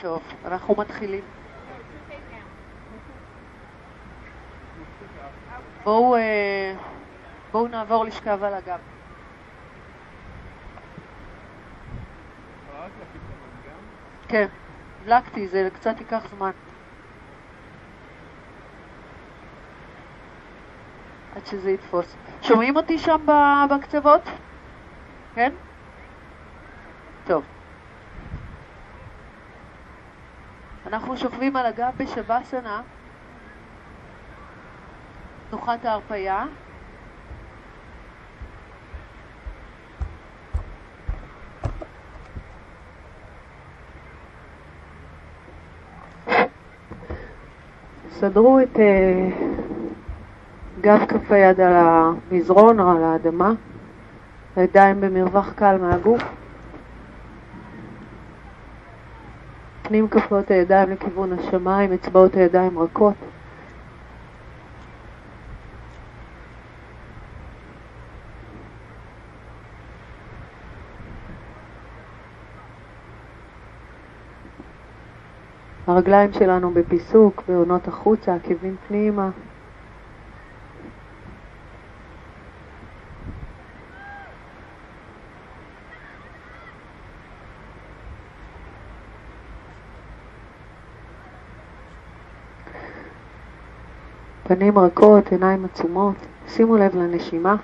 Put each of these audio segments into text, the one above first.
טוב, אנחנו מתחילים. בואו, אה, בואו נעבור לשכב על הגב. כן, הדלקתי, זה קצת ייקח זמן. עד שזה יתפוס. שומעים אותי שם בקצוות? כן? טוב. אנחנו שוכבים על הגב בשבסנה, תנוחת ההרפייה. סדרו את uh, גב כף היד על המזרון או על האדמה, הידיים במרווח קל מהגוף. פנים כפות הידיים לכיוון השמיים, אצבעות הידיים רכות. הרגליים שלנו בפיסוק, בעונות החוצה, עקבים פנימה. פנים רכות, עיניים עצומות, שימו לב לנשימה.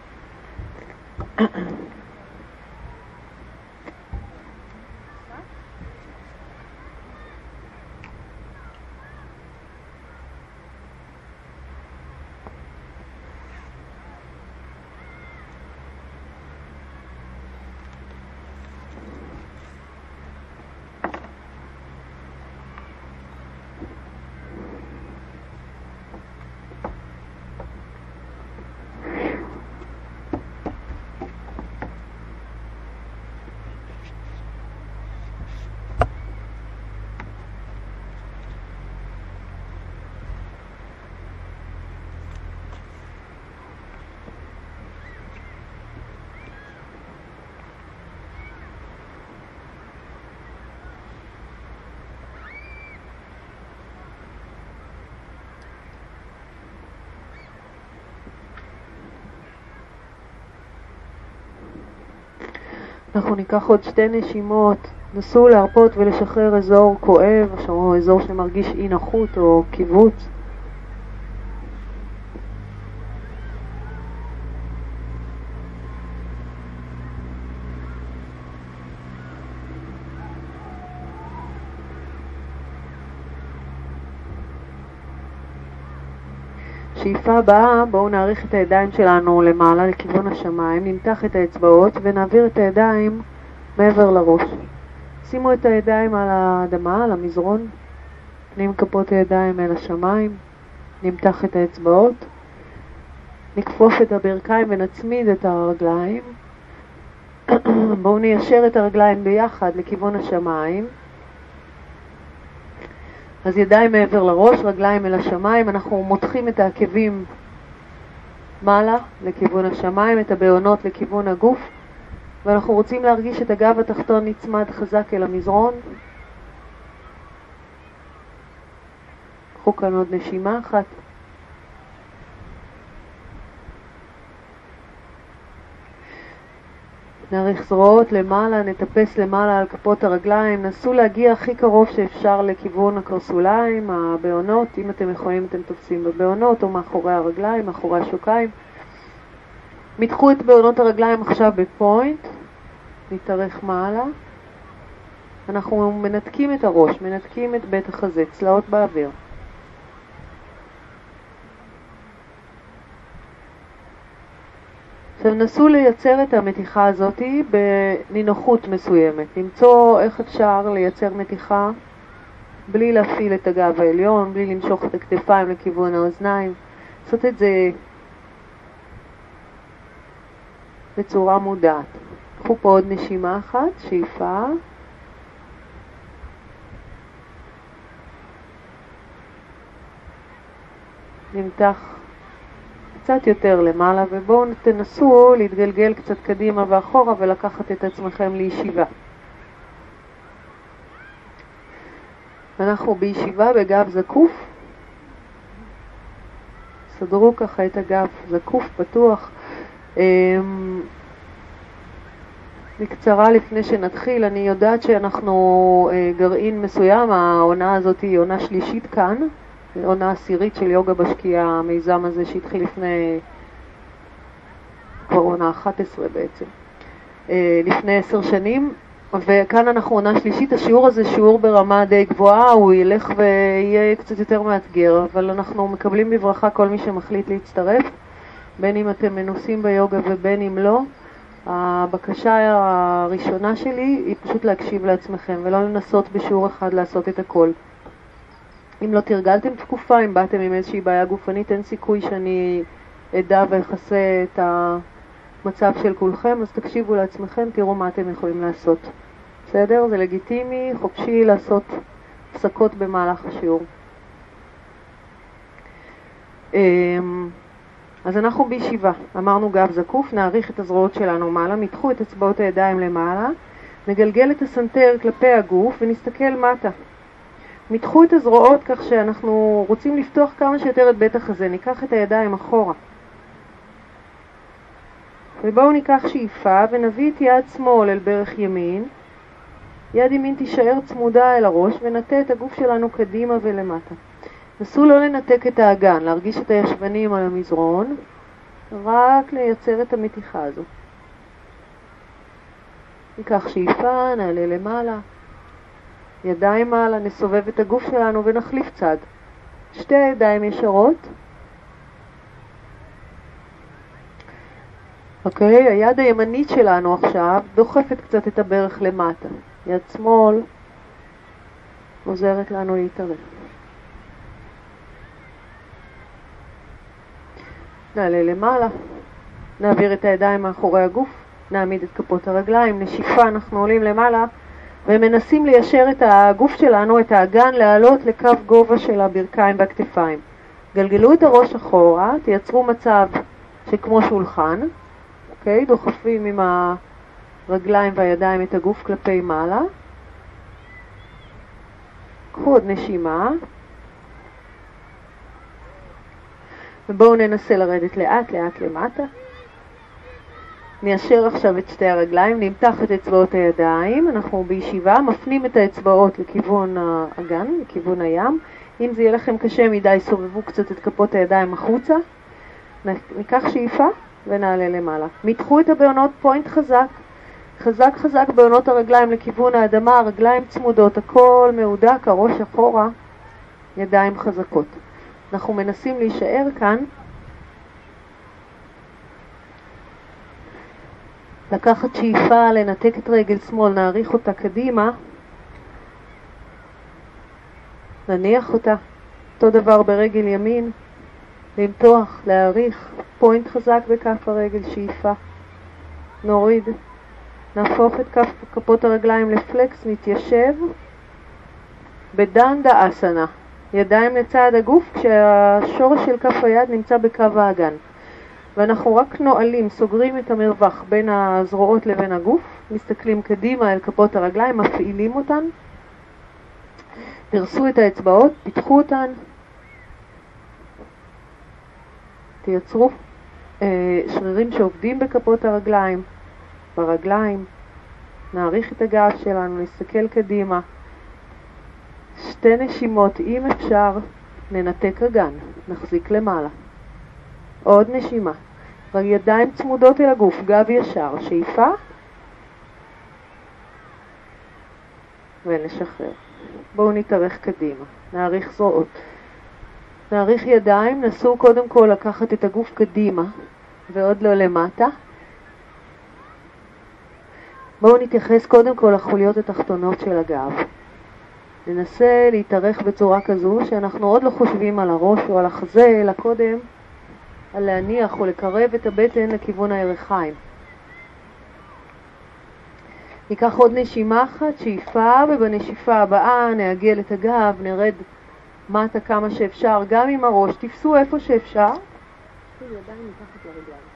אנחנו ניקח עוד שתי נשימות, נסו להרפות ולשחרר אזור כואב או אזור שמרגיש אי נוחות או קיבוץ. שאיפה הבאה, בואו נאריך את הידיים שלנו למעלה לכיוון השמיים, נמתח את האצבעות ונעביר את הידיים מעבר לראש. שימו את הידיים על האדמה, על המזרון, פנים כפות הידיים אל השמיים, נמתח את האצבעות, נכפוף את הברכיים ונצמיד את הרגליים. בואו ניישר את הרגליים ביחד לכיוון השמיים. אז ידיים מעבר לראש, רגליים אל השמיים, אנחנו מותחים את העקבים מעלה לכיוון השמיים, את הבעונות לכיוון הגוף, ואנחנו רוצים להרגיש את הגב התחתון נצמד חזק אל המזרון. קחו כאן עוד נשימה אחת. נאריך זרועות למעלה, נטפס למעלה על כפות הרגליים, נסו להגיע הכי קרוב שאפשר לכיוון הקרסוליים, הבעונות, אם אתם יכולים אתם תופסים בבעונות או מאחורי הרגליים, מאחורי השוקיים. מתחו את בעונות הרגליים עכשיו בפוינט, נתארך מעלה. אנחנו מנתקים את הראש, מנתקים את בית החזה, צלעות באוויר. עכשיו נסו לייצר את המתיחה הזאת בנינוחות מסוימת, למצוא איך אפשר לייצר מתיחה בלי להפעיל את הגב העליון, בלי למשוך את הכתפיים לכיוון האוזניים, לעשות את זה בצורה מודעת. קחו פה עוד נשימה אחת, שאיפה. נמתח קצת יותר למעלה, ובואו תנסו להתגלגל קצת קדימה ואחורה ולקחת את עצמכם לישיבה. אנחנו בישיבה בגב זקוף. סדרו ככה את הגב זקוף, פתוח. אמ, בקצרה לפני שנתחיל, אני יודעת שאנחנו אה, גרעין מסוים, העונה הזאת היא עונה שלישית כאן, עונה עשירית של יוגה בשקיעה, המיזם הזה שהתחיל לפני, כבר עונה 11 בעצם, אה, לפני עשר שנים, וכאן אנחנו עונה שלישית, השיעור הזה שיעור ברמה די גבוהה, הוא ילך ויהיה קצת יותר מאתגר, אבל אנחנו מקבלים בברכה כל מי שמחליט להצטרף, בין אם אתם מנוסים ביוגה ובין אם לא. הבקשה הראשונה שלי היא פשוט להקשיב לעצמכם ולא לנסות בשיעור אחד לעשות את הכל. אם לא תרגלתם תקופה, אם באתם עם איזושהי בעיה גופנית, אין סיכוי שאני אדע ואכסה את המצב של כולכם, אז תקשיבו לעצמכם, תראו מה אתם יכולים לעשות. בסדר? זה לגיטימי, חופשי לעשות הפסקות במהלך השיעור. אמ, אז אנחנו בישיבה, אמרנו גב זקוף, נעריך את הזרועות שלנו מעלה, מתחו את אצבעות הידיים למעלה, נגלגל את הסנטר כלפי הגוף ונסתכל מטה. מתחו את הזרועות כך שאנחנו רוצים לפתוח כמה שיותר את בית החזה, ניקח את הידיים אחורה. ובואו ניקח שאיפה ונביא את יד שמאל אל ברך ימין, יד ימין תישאר צמודה אל הראש ונטה את הגוף שלנו קדימה ולמטה. נסו לא לנתק את האגן, להרגיש את הישבנים על המזרון, רק לייצר את המתיחה הזו. ניקח שאיפה, נעלה למעלה, ידיים מעלה, נסובב את הגוף שלנו ונחליף צד. שתי ידיים ישרות. אוקיי, היד הימנית שלנו עכשיו דוחפת קצת את הברך למטה. יד שמאל עוזרת לנו להתערב. נעלה למעלה, נעביר את הידיים מאחורי הגוף, נעמיד את כפות הרגליים, נשיפה, אנחנו עולים למעלה ומנסים ליישר את הגוף שלנו, את האגן, לעלות לקו גובה של הברכיים והכתפיים. גלגלו את הראש אחורה, תייצרו מצב שכמו שולחן, אוקיי? דוחפים עם הרגליים והידיים את הגוף כלפי מעלה. קחו עוד נשימה, ובואו ננסה לרדת לאט לאט למטה. ניישר עכשיו את שתי הרגליים, נמתח את אצבעות הידיים, אנחנו בישיבה, מפנים את האצבעות לכיוון האגן, לכיוון הים. אם זה יהיה לכם קשה מדי, סובבו קצת את כפות הידיים החוצה. ניקח שאיפה ונעלה למעלה. מתחו את הבעונות פוינט חזק, חזק חזק בעונות הרגליים לכיוון האדמה, הרגליים צמודות, הכל מהודק, הראש אחורה, ידיים חזקות. אנחנו מנסים להישאר כאן, לקחת שאיפה, לנתק את רגל שמאל, נעריך אותה קדימה, נניח אותה, אותו דבר ברגל ימין, למתוח, להעריך, פוינט חזק בכף הרגל, שאיפה, נוריד, נהפוך את כף, כפות הרגליים לפלקס, נתיישב. בדנדה אסנה. ידיים לצד הגוף כשהשורש של כף היד נמצא בקו האגן. ואנחנו רק נועלים, סוגרים את המרווח בין הזרועות לבין הגוף, מסתכלים קדימה אל כפות הרגליים, מפעילים אותן, תרסו את האצבעות, פיתחו אותן, תייצרו אה, שרירים שעובדים בכפות הרגליים, ברגליים, נעריך את הגב שלנו, נסתכל קדימה. שתי נשימות, אם אפשר, ננתק אגן, נחזיק למעלה. עוד נשימה. ידיים צמודות אל הגוף, גב ישר, שאיפה ונשחרר. בואו נתארך קדימה, נאריך זרועות. נאריך ידיים, נסו קודם כל לקחת את הגוף קדימה ועוד לא למטה. בואו נתייחס קודם כל לחוליות התחתונות של הגב. ננסה להתארך בצורה כזו שאנחנו עוד לא חושבים על הראש או על החזה, אלא קודם על להניח או לקרב את הבטן לכיוון הירכיים. ניקח עוד נשימה אחת, שאיפה, ובנשיפה הבאה נעגל את הגב, נרד מטה כמה שאפשר, גם עם הראש, תפסו איפה שאפשר. ידיים מתחת לרגליים.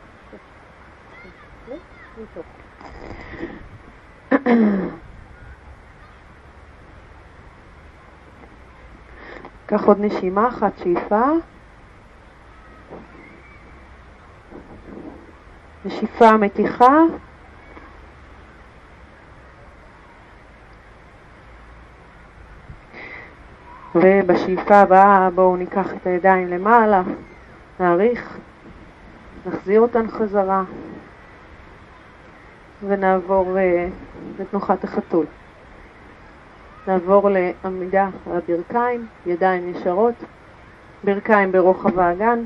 קח עוד נשימה אחת, שאיפה. נשיפה מתיחה. ובשאיפה הבאה בואו ניקח את הידיים למעלה, נעריך, נחזיר אותן חזרה ונעבור uh, לתנוחת החתול. נעבור לעמידה על הברכיים, ידיים ישרות, ברכיים ברוחב האגן,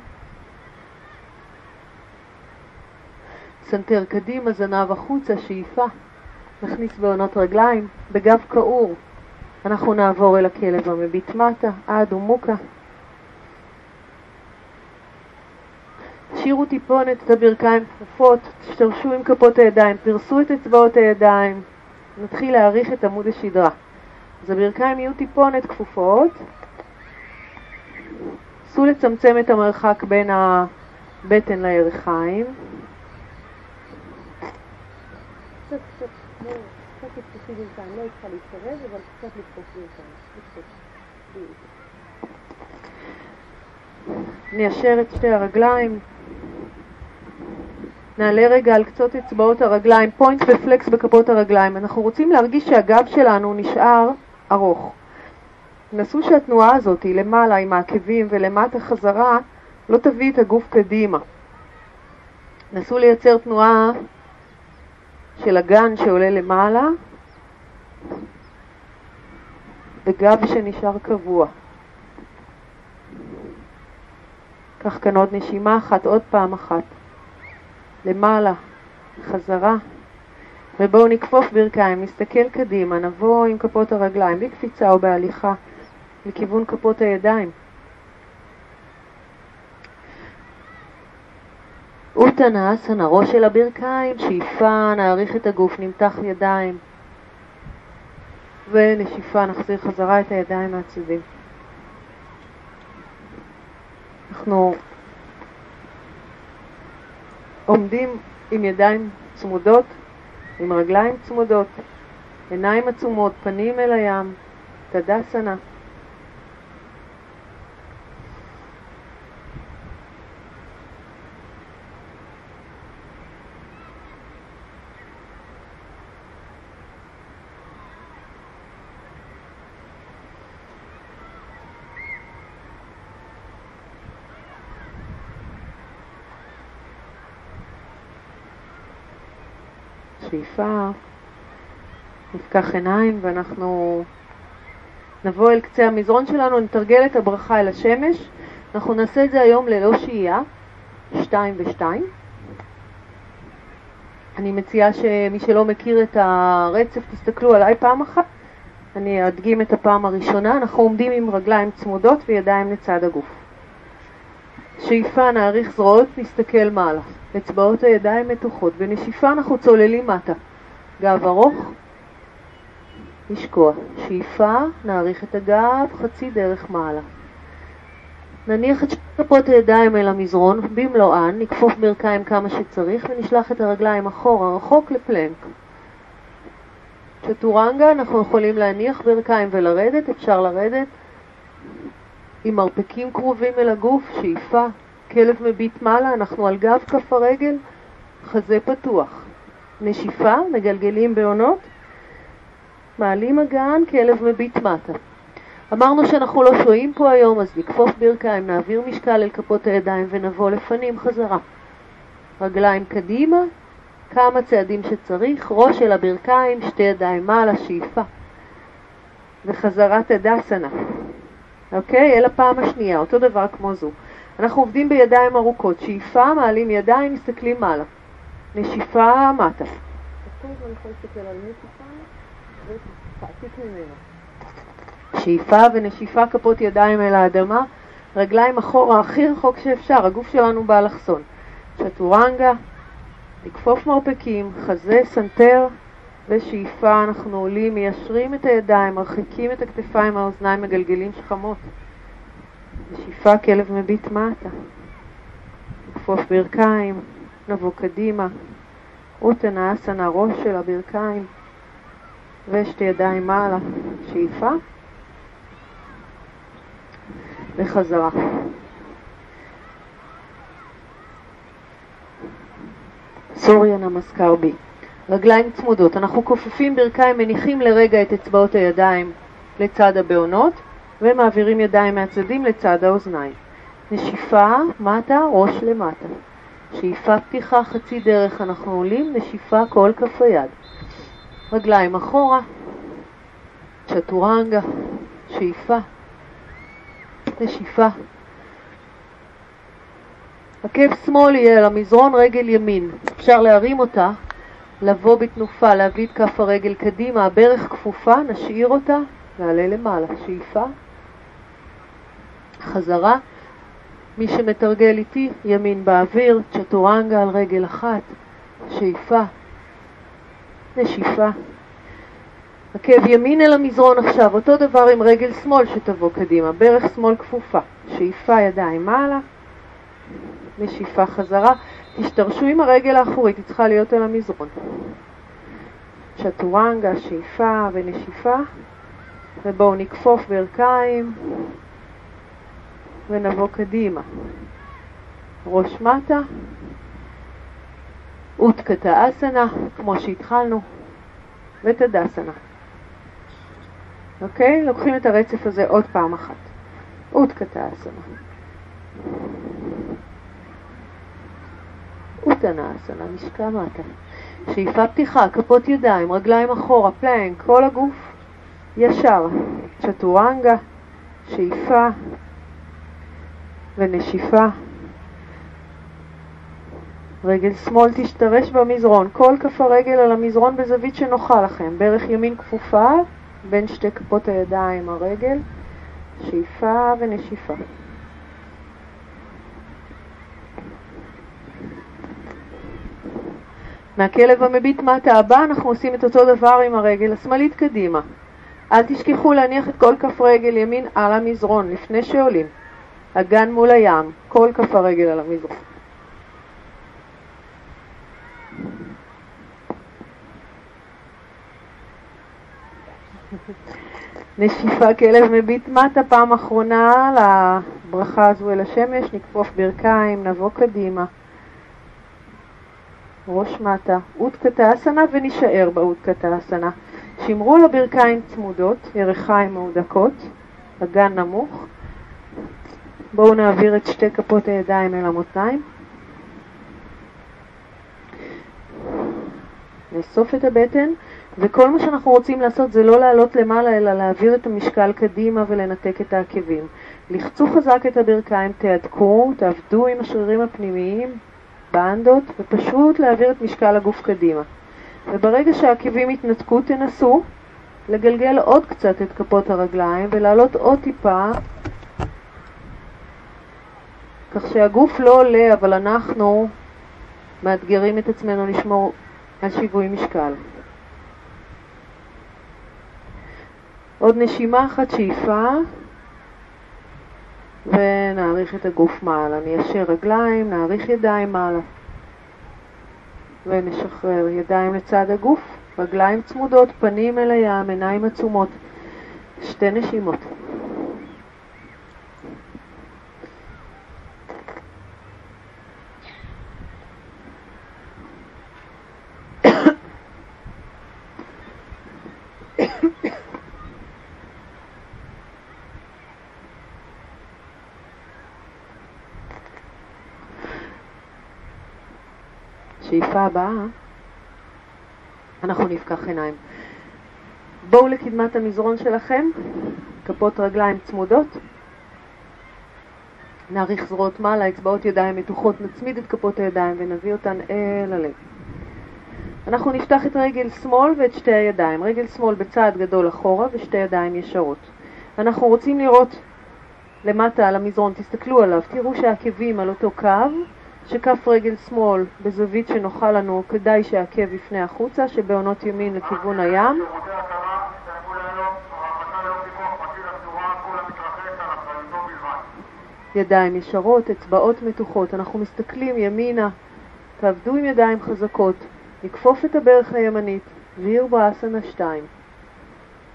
סנטר קדימה, זנב החוצה, שאיפה, נכניס בהונות רגליים, הגב קעור, אנחנו נעבור אל הכלב המביט מטה, אדהו מוקה. תשאירו טיפונת את הברכיים כפופות, תשתרשו עם כפות הידיים, פרסו את אצבעות הידיים, נתחיל להאריך את עמוד השדרה. אז הברכיים יהיו טיפונת כפופות. נסו לצמצם את המרחק בין הבטן לירכיים. ניישר את שתי הרגליים, נעלה רגע על קצות אצבעות הרגליים, פוינט ופלקס בכפות הרגליים. אנחנו רוצים להרגיש שהגב שלנו נשאר ארוך. נסו שהתנועה הזאת למעלה עם העקבים ולמטה חזרה לא תביא את הגוף קדימה. נסו לייצר תנועה של הגן שעולה למעלה וגב שנשאר קבוע. קח כאן עוד נשימה אחת, עוד פעם אחת. למעלה, חזרה. ובואו נכפוף ברכיים, נסתכל קדימה, נבוא עם כפות הרגליים, בקפיצה או בהליכה, לכיוון כפות הידיים. אוטנאסנה, ראש של הברכיים, שאיפה, נעריך את הגוף, נמתח ידיים. ונשיפה, נחזיר חזרה את הידיים מהצדדים. אנחנו עומדים עם ידיים צמודות, עם רגליים צמודות, עיניים עצומות, פנים אל הים, תדסנה. שאיפה, נפקח עיניים ואנחנו נבוא אל קצה המזרון שלנו, נתרגל את הברכה אל השמש. אנחנו נעשה את זה היום ללא שהייה, שתיים ושתיים. אני מציעה שמי שלא מכיר את הרצף, תסתכלו עליי פעם אחת. אני אדגים את הפעם הראשונה. אנחנו עומדים עם רגליים צמודות וידיים לצד הגוף. שאיפה נעריך זרועות, נסתכל מעלה. אצבעות הידיים מתוחות. בנשיפה אנחנו צוללים מטה. גב ארוך, לשקוע. שאיפה, נעריך את הגב, חצי דרך מעלה. נניח את כפות הידיים אל המזרון במלואן, נכפוף ברכיים כמה שצריך ונשלח את הרגליים אחורה רחוק לפלנק. צ'טורנגה אנחנו יכולים להניח ברכיים ולרדת, אפשר לרדת עם מרפקים קרובים אל הגוף, שאיפה, כלב מביט מעלה, אנחנו על גב כף הרגל, חזה פתוח. נשיפה, מגלגלים בעונות, מעלים אגן, כלב מביט מטה. אמרנו שאנחנו לא שוהים פה היום, אז נכפוף ברכיים, נעביר משקל אל כפות הידיים ונבוא לפנים חזרה. רגליים קדימה, כמה צעדים שצריך, ראש אל הברכיים, שתי ידיים מעלה, שאיפה. וחזרה טדאסנה. אוקיי? אל הפעם השנייה, אותו דבר כמו זו. אנחנו עובדים בידיים ארוכות. שאיפה, מעלים ידיים, מסתכלים מעלה. נשיפה, מטה. שאיפה ונשיפה כפות ידיים אל האדמה, רגליים אחורה הכי רחוק שאפשר, הגוף שלנו באלכסון. צ'טורנגה, לכפוף מרפקים, חזה, סנטר ושאיפה, אנחנו עולים, מיישרים את הידיים, מרחיקים את הכתפיים מהאוזניים, מגלגלים שכמות. בשאיפה כלב מביט מטה. לכפוף ברכיים, נבוא קדימה. אוטנה אסנה, ראש של הברכיים, ושתי ידיים מעלה. שאיפה. וחזרה. סוריה נמסקר בי. רגליים צמודות. אנחנו כופפים ברכיים, מניחים לרגע את אצבעות הידיים לצד הבעונות ומעבירים ידיים מהצדדים לצד האוזניים. נשיפה, מטה, ראש למטה. שאיפה פתיחה חצי דרך אנחנו עולים, נשיפה כל כף היד. רגליים אחורה, צ'טורנגה, שאיפה, נשיפה. עקב שמאל יהיה על המזרון רגל ימין, אפשר להרים אותה, לבוא בתנופה, להביא את כף הרגל קדימה, הברך כפופה, נשאיר אותה, נעלה למעלה, שאיפה, חזרה, מי שמתרגל איתי, ימין באוויר, צ'טורנגה על רגל אחת, שאיפה, נשיפה. עקב ימין אל המזרון עכשיו, אותו דבר עם רגל שמאל שתבוא קדימה, ברך שמאל כפופה, שאיפה ידיים מעלה, נשיפה חזרה, תשתרשו עם הרגל האחורית, היא צריכה להיות על המזרון. צ'טורנגה, שאיפה ונשיפה, ובואו נכפוף ברכיים ונבוא קדימה. ראש מטה, אוטקטה אסנה, כמו שהתחלנו, ותדסנה. אוקיי? לוקחים את הרצף הזה עוד פעם אחת. אוטקטה אסנה. אוטנה אסנה, נשקע מטה. שאיפה פתיחה, כפות ידיים, רגליים אחורה, פלנק, כל הגוף ישר. צ'טורנגה, שאיפה ונשיפה. רגל שמאל תשתרש במזרון, כל כף הרגל על המזרון בזווית שנוחה לכם. ברך ימין כפופה בין שתי כפות הידיים הרגל, שאיפה ונשיפה. מהכלב המביט מטה הבא אנחנו עושים את אותו דבר עם הרגל השמאלית קדימה. אל תשכחו להניח את כל כף רגל ימין על המזרון לפני שעולים. אגן מול הים, כל כף הרגל על המזרון. נשיפה כלב מביט מטה, פעם אחרונה לברכה הזו אל השמש, נכפוף ברכיים, נבוא קדימה. ראש מטה, אוטקטה אסנה ונישאר באוטקטה אסנה. שמרו על הברכיים צמודות, ירכיים מהודקות, אגן נמוך. בואו נעביר את שתי כפות הידיים אל המותניים. נאסוף את הבטן, וכל מה שאנחנו רוצים לעשות זה לא לעלות למעלה, אלא להעביר את המשקל קדימה ולנתק את העקבים. לחצו חזק את הברכיים, תהדקו, תעבדו עם השרירים הפנימיים, באנדות, ופשוט להעביר את משקל הגוף קדימה. וברגע שהעקבים יתנתקו, תנסו לגלגל עוד קצת את כפות הרגליים ולעלות עוד טיפה, כך שהגוף לא עולה, אבל אנחנו מאתגרים את עצמנו לשמור על שיווי משקל. עוד נשימה אחת, שאיפה, ונעריך את הגוף מעלה. ניישר רגליים, נעריך ידיים מעלה. ונשחרר ידיים לצד הגוף, רגליים צמודות, פנים אל הים, עיניים עצומות. שתי נשימות. בשאיפה הבאה אנחנו נפקח עיניים. בואו לקדמת המזרון שלכם, כפות רגליים צמודות. נאריך זרועות מעלה, אצבעות ידיים מתוחות, נצמיד את כפות הידיים ונביא אותן אל הלב. אנחנו נפתח את רגל שמאל ואת שתי הידיים. רגל שמאל בצעד גדול אחורה ושתי ידיים ישרות. אנחנו רוצים לראות למטה על המזרון, תסתכלו עליו, תראו שהעקבים על אותו קו, שכף רגל שמאל בזווית שנוחה לנו, כדאי שהעקב יפנה החוצה, שבעונות ימין לכיוון הים. ידיים ישרות, אצבעות מתוחות. אנחנו מסתכלים ימינה, תעבדו עם ידיים חזקות, נכפוף את הברך הימנית, ויר באסנה 2.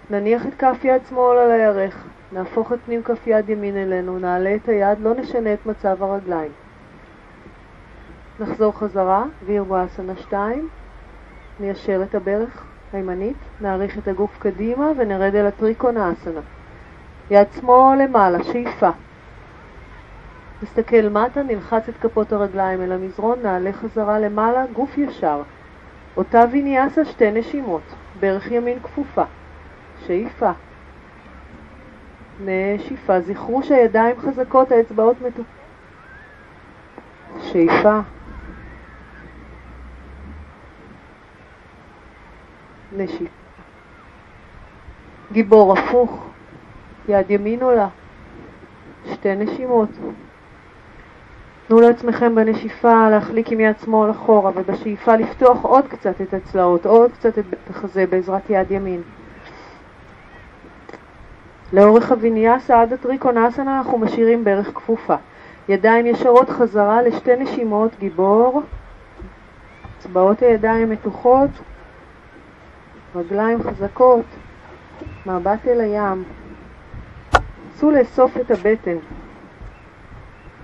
נניח את כף יד שמאל על הירך, נהפוך את פנים כף יד ימין אלינו, נעלה את היד, לא נשנה את מצב הרגליים. נחזור חזרה, וירבאסנה 2, ניישר את הברך הימנית, נאריך את הגוף קדימה ונרד אל הטריקונאסנה. יד שמאל למעלה, שאיפה. נסתכל מטה, נלחץ את כפות הרגליים אל המזרון, נעלה חזרה למעלה, גוף ישר. אותה ויניאסה שתי נשימות, ברך ימין כפופה. שאיפה. נשיפה. זכרו שהידיים חזקות, האצבעות מתוקות. שאיפה. נשיפה. גיבור הפוך, יד ימין עולה, שתי נשימות. תנו לעצמכם בנשיפה להחליק עם יד שמאל אחורה ובשאיפה לפתוח עוד קצת את הצלעות, עוד קצת את החזה בעזרת יד ימין. לאורך הוויניאסה עד הטריקונאסנה אנחנו משאירים ברך כפופה. ידיים ישרות חזרה לשתי נשימות, גיבור, אצבעות הידיים מתוחות, רגליים חזקות, מבט אל הים. נסו לאסוף את הבטן.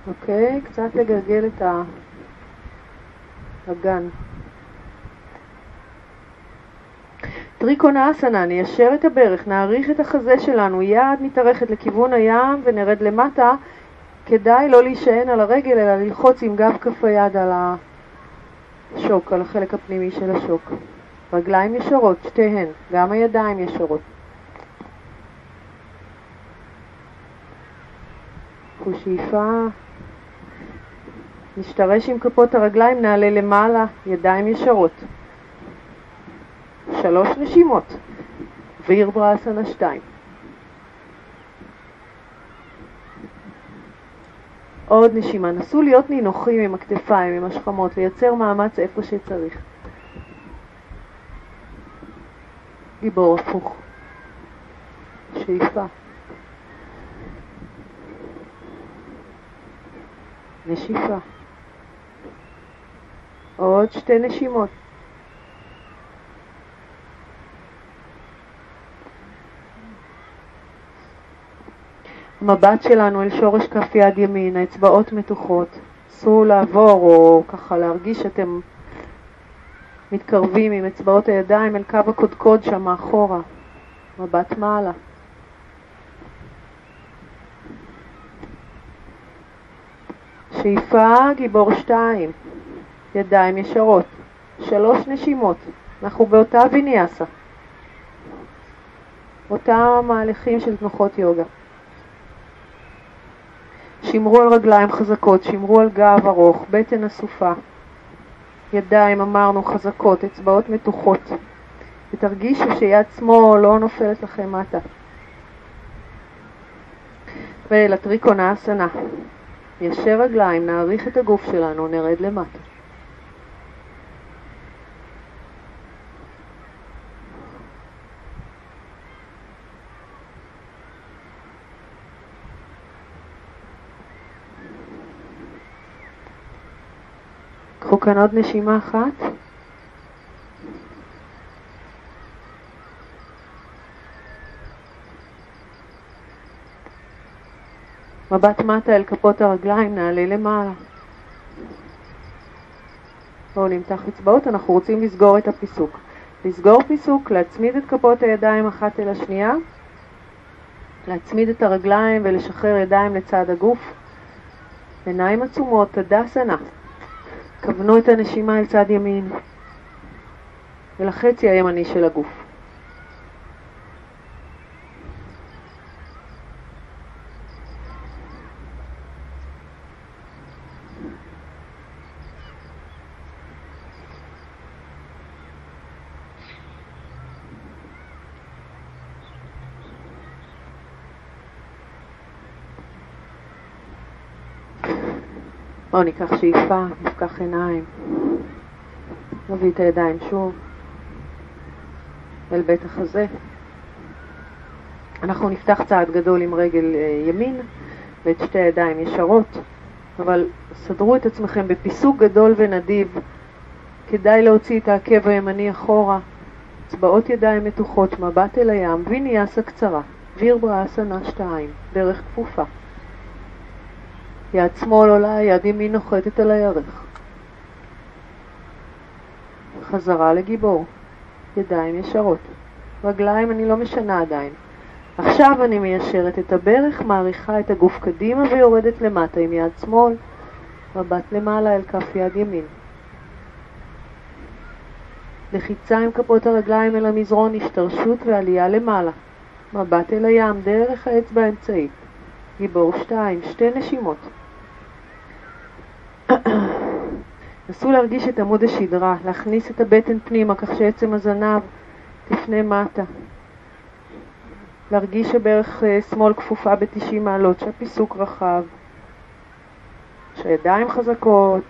אוקיי? קצת לגלגל את האגן. טריקונה אסנה, ניישר את הברך, נעריך את החזה שלנו, יד מתארכת לכיוון הים ונרד למטה. כדאי לא להישען על הרגל אלא ללחוץ עם גב כף היד על השוק, על החלק הפנימי של השוק. רגליים ישרות, שתיהן, גם הידיים ישרות. קחו שאיפה, נשתרש עם כפות הרגליים, נעלה למעלה, ידיים ישרות. שלוש נשימות, וירברסנה שתיים. עוד נשימה, נסו להיות נינוחים עם הכתפיים, עם השכמות, לייצר מאמץ איפה שצריך. גיבור הפוך. שאיפה. נשיפה. עוד שתי נשימות. המבט שלנו אל שורש כף יד ימין, האצבעות מתוחות. אסור לעבור או ככה להרגיש שאתם מתקרבים עם אצבעות הידיים אל קו הקודקוד שם מאחורה. מבט מעלה. שאיפה, גיבור שתיים. ידיים ישרות. שלוש נשימות. אנחנו באותה ויניאסה. אותם מהלכים של תנוחות יוגה. שמרו על רגליים חזקות, שמרו על גב ארוך, בטן אסופה. ידיים אמרנו חזקות, אצבעות מתוחות. ותרגישו שיד שמאל לא נופלת לכם מטה. ולטריקונה אסנה. ישר רגליים, נעריך את הגוף שלנו, נרד למטה. קחו כאן עוד נשימה אחת. מבט מטה אל כפות הרגליים, נעלה למעלה. בואו נמתח אצבעות, אנחנו רוצים לסגור את הפיסוק. לסגור פיסוק, להצמיד את כפות הידיים אחת אל השנייה, להצמיד את הרגליים ולשחרר ידיים לצד הגוף. עיניים עצומות, תדסנה. כוונו את הנשימה אל צד ימין ולחצי הימני של הגוף. בואו ניקח שאיפה, נפקח עיניים, נביא את הידיים שוב אל בית החזה. אנחנו נפתח צעד גדול עם רגל אה, ימין ואת שתי הידיים ישרות, אבל סדרו את עצמכם בפיסוק גדול ונדיב. כדאי להוציא את העקב הימני אחורה, אצבעות ידיים מתוחות, מבט אל הים, ויניאסה קצרה. וירברה אסנה 2, דרך כפופה. יד שמאל עולה, יד ימין נוחתת על הירך. חזרה לגיבור, ידיים ישרות. רגליים אני לא משנה עדיין. עכשיו אני מיישרת את הברך, מעריכה את הגוף קדימה ויורדת למטה עם יד שמאל, מבט למעלה אל כף יד ימין. לחיצה עם כפות הרגליים אל המזרון, השתרשות ועלייה למעלה. מבט אל הים דרך האצבע האמצעית. גיבור שתיים, שתי נשימות. נסו להרגיש את עמוד השדרה, להכניס את הבטן פנימה כך שעצם הזנב תפנה מטה. להרגיש שברך אה, שמאל כפופה ב-90 מעלות, שהפיסוק רחב, שהידיים חזקות.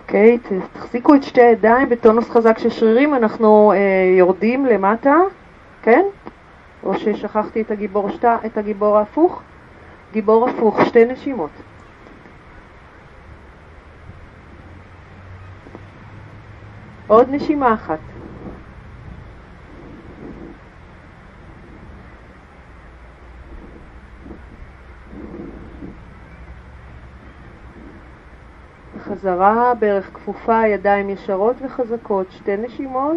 אוקיי, okay, תחזיקו את שתי הידיים בטונוס חזק של שרירים, אנחנו אה, יורדים למטה, כן? או ששכחתי את הגיבור, שת, את הגיבור ההפוך? גיבור הפוך, שתי נשימות. עוד נשימה אחת. חזרה, ברך כפופה, ידיים ישרות וחזקות, שתי נשימות.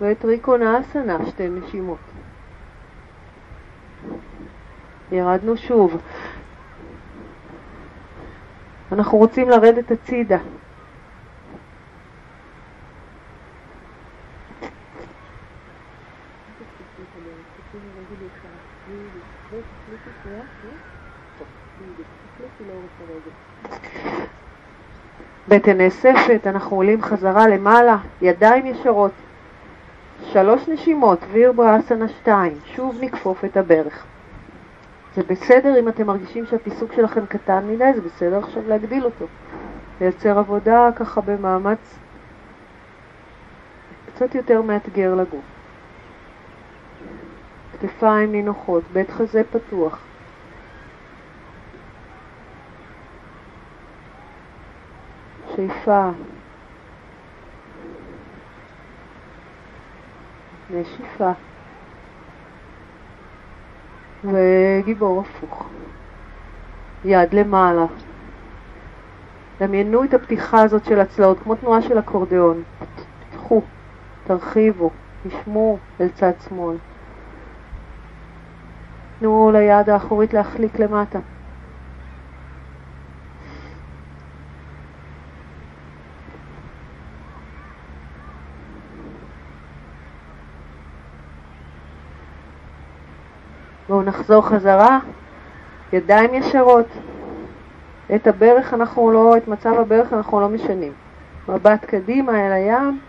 ואת ריקונה אסנה, שתי נשימות. ירדנו שוב. אנחנו רוצים לרדת הצידה. בטן נאספת, אנחנו עולים חזרה למעלה, ידיים ישרות. שלוש נשימות, וירברה אסנה שתיים, שוב נכפוף את הברך. זה בסדר אם אתם מרגישים שהפיסוק שלכם קטן מדי, זה בסדר עכשיו להגדיל אותו. לייצר עבודה ככה במאמץ קצת יותר מאתגר לגוף. כתפיים נינוחות, בית חזה פתוח. שאיפה. נשיפה. וגיבור הפוך. יד למעלה. דמיינו את הפתיחה הזאת של הצלעות, כמו תנועה של אקורדיאון. פתחו, תרחיבו, תשמעו אל צד שמאל. תנו ליד האחורית להחליק למטה. נחזור חזרה, ידיים ישרות. את הברך אנחנו לא, את מצב הברך אנחנו לא משנים. מבט קדימה אל הים.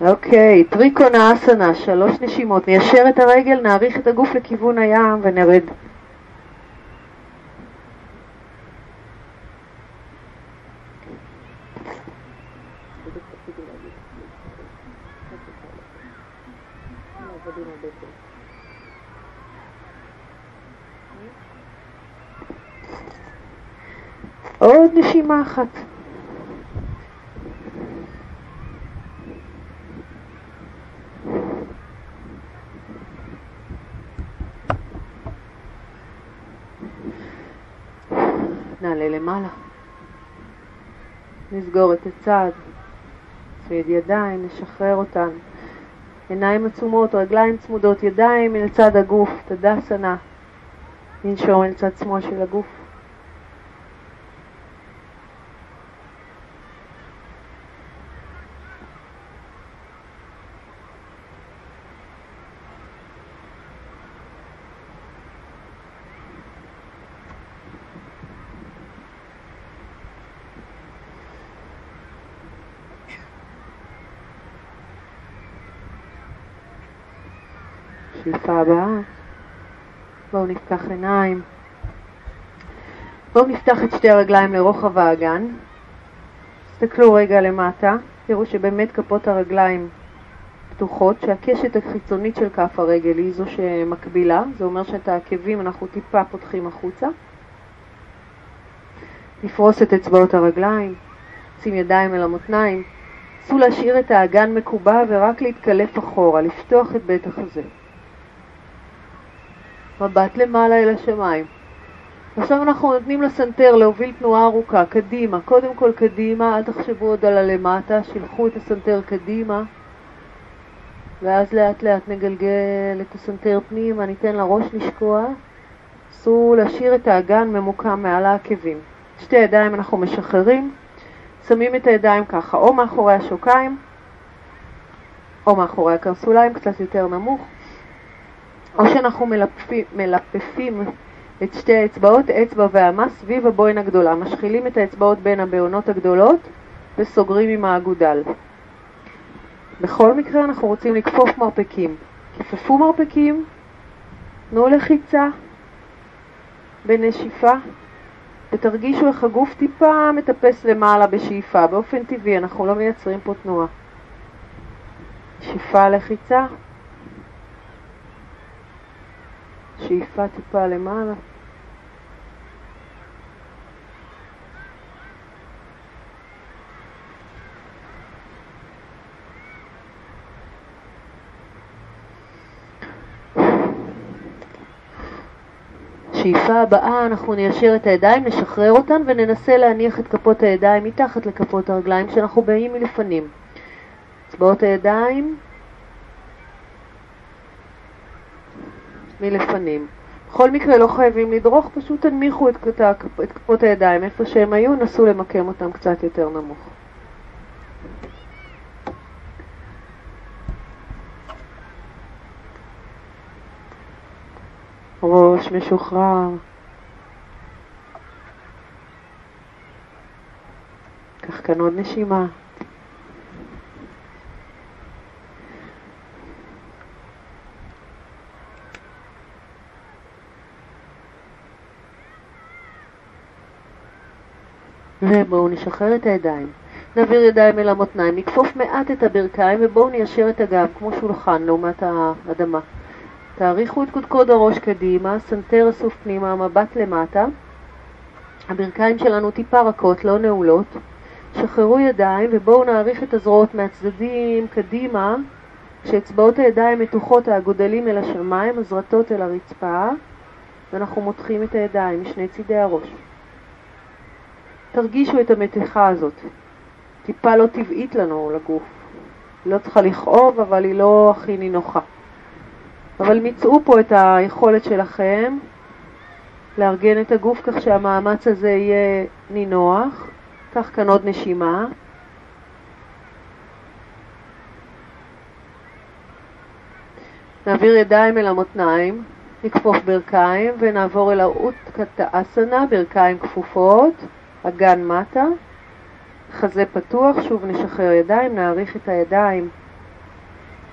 אוקיי, טריקונה אסנה, שלוש נשימות. ניישר את הרגל, נעריך את הגוף לכיוון הים ונרד. עוד נשימה אחת. נעלה למעלה. נסגור את הצד, צייד ידיים, נשחרר אותן. עיניים עצומות, רגליים צמודות, ידיים אל צד הגוף, תדסנה. ננשום אל צד שמאל של הגוף. בואו נפתח עיניים. בואו נפתח את שתי הרגליים לרוחב האגן. תסתכלו רגע למטה, תראו שבאמת כפות הרגליים פתוחות, שהקשת החיצונית של כף הרגל היא זו שמקבילה, זה אומר שאת העקבים אנחנו טיפה פותחים החוצה. נפרוס את אצבעות הרגליים, שים ידיים אל המותניים. נסו להשאיר את האגן מקובע ורק להתקלף אחורה, לפתוח את בית החזה. מבט למעלה אל השמיים. עכשיו אנחנו נותנים לסנטר להוביל תנועה ארוכה, קדימה, קודם כל קדימה, אל תחשבו עוד על הלמטה, שילחו את הסנטר קדימה, ואז לאט לאט נגלגל את הסנטר פנימה, ניתן לראש לשקוע, אסור להשאיר את האגן ממוקם מעל העקבים. שתי ידיים אנחנו משחררים, שמים את הידיים ככה, או מאחורי השוקיים, או מאחורי הקרסוליים, קצת יותר נמוך, או שאנחנו מלפפים, מלפפים את שתי האצבעות, אצבע והמה, סביב הבוין הגדולה. משחילים את האצבעות בין הבעונות הגדולות וסוגרים עם האגודל. בכל מקרה אנחנו רוצים לכפוף מרפקים. כפפו מרפקים, תנו לחיצה בנשיפה, ותרגישו איך הגוף טיפה מטפס למעלה בשאיפה. באופן טבעי, אנחנו לא מייצרים פה תנועה. שאיפה לחיצה, שאיפה טיפה למעלה. בשאיפה הבאה אנחנו ניישר את הידיים, נשחרר אותן וננסה להניח את כפות הידיים מתחת לכפות הרגליים כשאנחנו באים מלפנים. אצבעות הידיים מלפנים. בכל מקרה לא חייבים לדרוך, פשוט תנמיכו את, כפות הידיים איפה שהם היו, נסו למקם אותם קצת יותר נמוך. ראש משוחרר. קח כאן עוד נשימה. ובואו נשחרר את הידיים. נעביר ידיים אל המותניים, נכפוף מעט את הברכיים ובואו ניישר את הגב כמו שולחן לעומת האדמה. תאריכו את קודקוד הראש קדימה, סנטר אסוף פנימה, מבט למטה. הברכיים שלנו טיפה רכות, לא נעולות. שחררו ידיים ובואו נאריך את הזרועות מהצדדים קדימה, כשאצבעות הידיים מתוחות האגודלים אל השמיים, הזרטות אל הרצפה, ואנחנו מותחים את הידיים משני צידי הראש. תרגישו את המתיחה הזאת. טיפה לא טבעית לנו לגוף. היא לא צריכה לכאוב, אבל היא לא הכי נינוחה. אבל מצאו פה את היכולת שלכם לארגן את הגוף כך שהמאמץ הזה יהיה נינוח. קח כאן עוד נשימה. נעביר ידיים אל המותניים, נכפוף ברכיים ונעבור אל האותקתא אסנה, ברכיים כפופות, אגן מטה, חזה פתוח, שוב נשחרר ידיים, נאריך את הידיים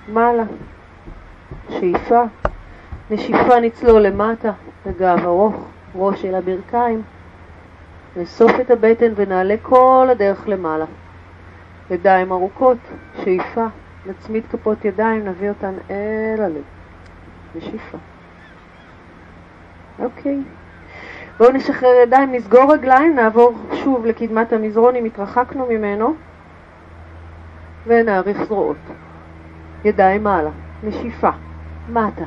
מעלה. שאיפה, נשיפה נצלול למטה, לגב ארוך, ראש אל הברכיים, נאסוף את הבטן ונעלה כל הדרך למעלה. ידיים ארוכות, שאיפה, נצמיד כפות ידיים, נביא אותן אל הלב. נשיפה. אוקיי. בואו נשחרר ידיים, נסגור רגליים, נעבור שוב לקדמת המזרון אם התרחקנו ממנו, ונאריך זרועות. ידיים מעלה, נשיפה. מטה.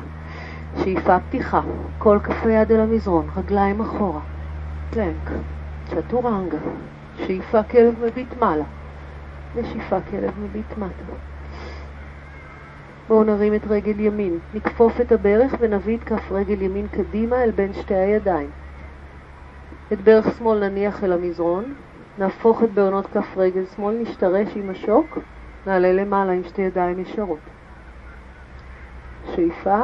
שאיפה פתיחה, כל כף היד אל המזרון, רגליים אחורה. פלנק, צ'טורנגה, שאיפה כלב מביט מעלה, נשיפה כלב מביט מטה. בואו נרים את רגל ימין, נכפוף את הברך ונביא את כף רגל ימין קדימה אל בין שתי הידיים. את ברך שמאל נניח אל המזרון, נהפוך את בעונות כף רגל שמאל, נשתרש עם השוק, נעלה למעלה עם שתי ידיים ישרות. שאיפה,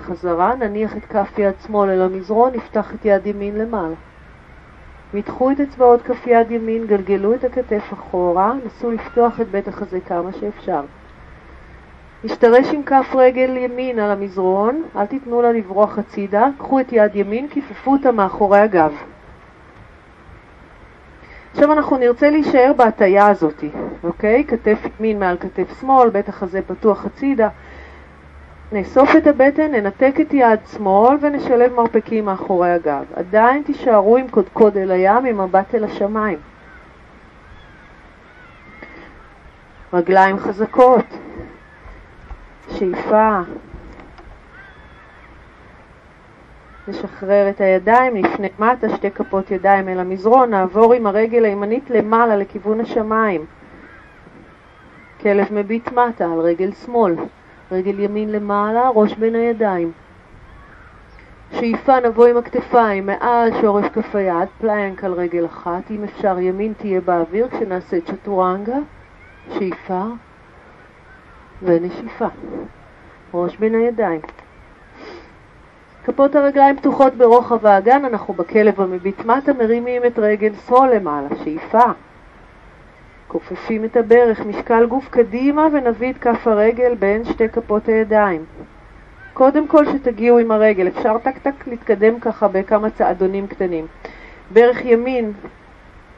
חזרה, נניח את כף יד שמאל אל המזרון, נפתח את יד ימין למעלה. מתחו את אצבעות כף יד ימין, גלגלו את הכתף אחורה, נסו לפתוח את בית החזה כמה שאפשר. נשתרש עם כף רגל ימין על המזרון, אל תיתנו לה לברוח הצידה, קחו את יד ימין, כיפפו אותה מאחורי הגב. עכשיו אנחנו נרצה להישאר בהטייה הזאת, אוקיי? כתף ימין מעל כתף שמאל, בית החזה פתוח הצידה. נאסוף את הבטן, ננתק את יד שמאל ונשלב מרפקים מאחורי הגב. עדיין תישארו עם קודקוד אל הים, עם מבט אל השמיים. רגליים חזקות, שאיפה, נשחרר את הידיים, נפנה מטה, שתי כפות ידיים אל המזרון, נעבור עם הרגל הימנית למעלה לכיוון השמיים. כלב מביט מטה על רגל שמאל, רגל ימין למעלה, ראש בין הידיים. שאיפה נבוא עם הכתפיים מעל שורש כף היד, plank על רגל אחת, אם אפשר ימין תהיה באוויר כשנעשה צ'טורנגה, שאיפה ונשיפה. ראש בין הידיים. כפות הרגליים פתוחות ברוחב האגן, אנחנו בכלב המביט מטה, מרימים את רגל שמאל למעלה, שאיפה. כופפים את הברך, משקל גוף קדימה ונביא את כף הרגל בין שתי כפות הידיים. קודם כל שתגיעו עם הרגל, אפשר טק טק להתקדם ככה בכמה צעדונים קטנים. ברך ימין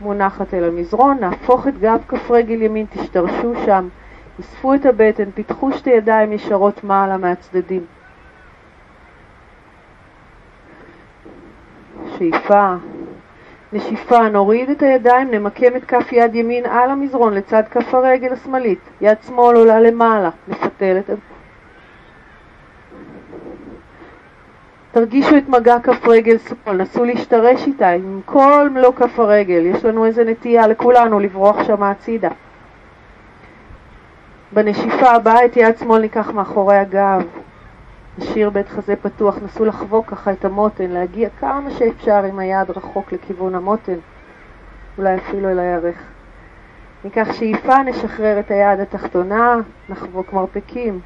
מונחת אל המזרון, נהפוך את גב כף רגל ימין, תשתרשו שם, אספו את הבטן, פיתחו שתי ידיים ישרות מעלה מהצדדים. שאיפה, נשיפה, נוריד את הידיים, נמקם את כף יד ימין על המזרון לצד כף הרגל השמאלית, יד שמאל עולה למעלה, נפתל את... תרגישו את מגע כף רגל שמאל, נסו להשתרש איתה עם כל מלוא כף הרגל, יש לנו איזה נטייה לכולנו לברוח שם הצידה. בנשיפה הבאה את יד שמאל ניקח מאחורי הגב, נשאיר בית חזה פתוח, נסו לחבוק ככה את המותן, להגיע כמה שאפשר עם היד רחוק לכיוון המותן, אולי אפילו אל הירך. ניקח שאיפה, נשחרר את היד התחתונה, נחבוק מרפקים.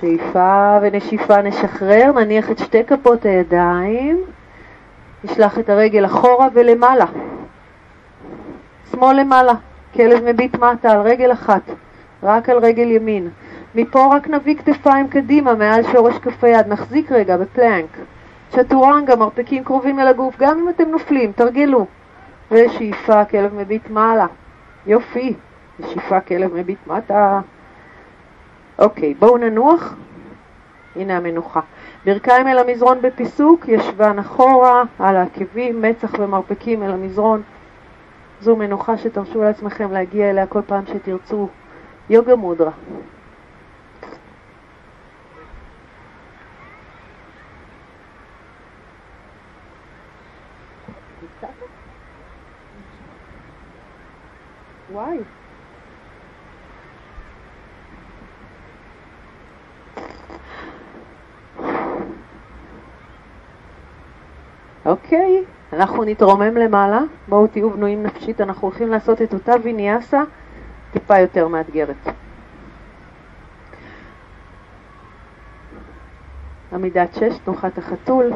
שאיפה ונשיפה נשחרר, נניח את שתי כפות הידיים, נשלח את הרגל אחורה ולמעלה, שמאל למעלה, כלב מביט מטה על רגל אחת, רק על רגל ימין. מפה רק נביא כתפיים קדימה מעל שורש כף היד, נחזיק רגע בפלנק. צ'טורנגה, מרפקים קרובים אל הגוף, גם אם אתם נופלים, תרגלו. ושאיפה, כלב מביט מעלה. יופי. ושאיפה, כלב מביט מטה. אוקיי, בואו ננוח. הנה המנוחה. ברכיים אל המזרון בפיסוק, ישבן אחורה, על העקבים, מצח ומרפקים אל המזרון. זו מנוחה שתרשו לעצמכם להגיע אליה כל פעם שתרצו. יוגה מודרה. וואי. אוקיי, אנחנו נתרומם למעלה, בואו תהיו בנויים נפשית, אנחנו הולכים לעשות את אותה ויניאסה טיפה יותר מאתגרת. עמידת שש, תנוחת החתול,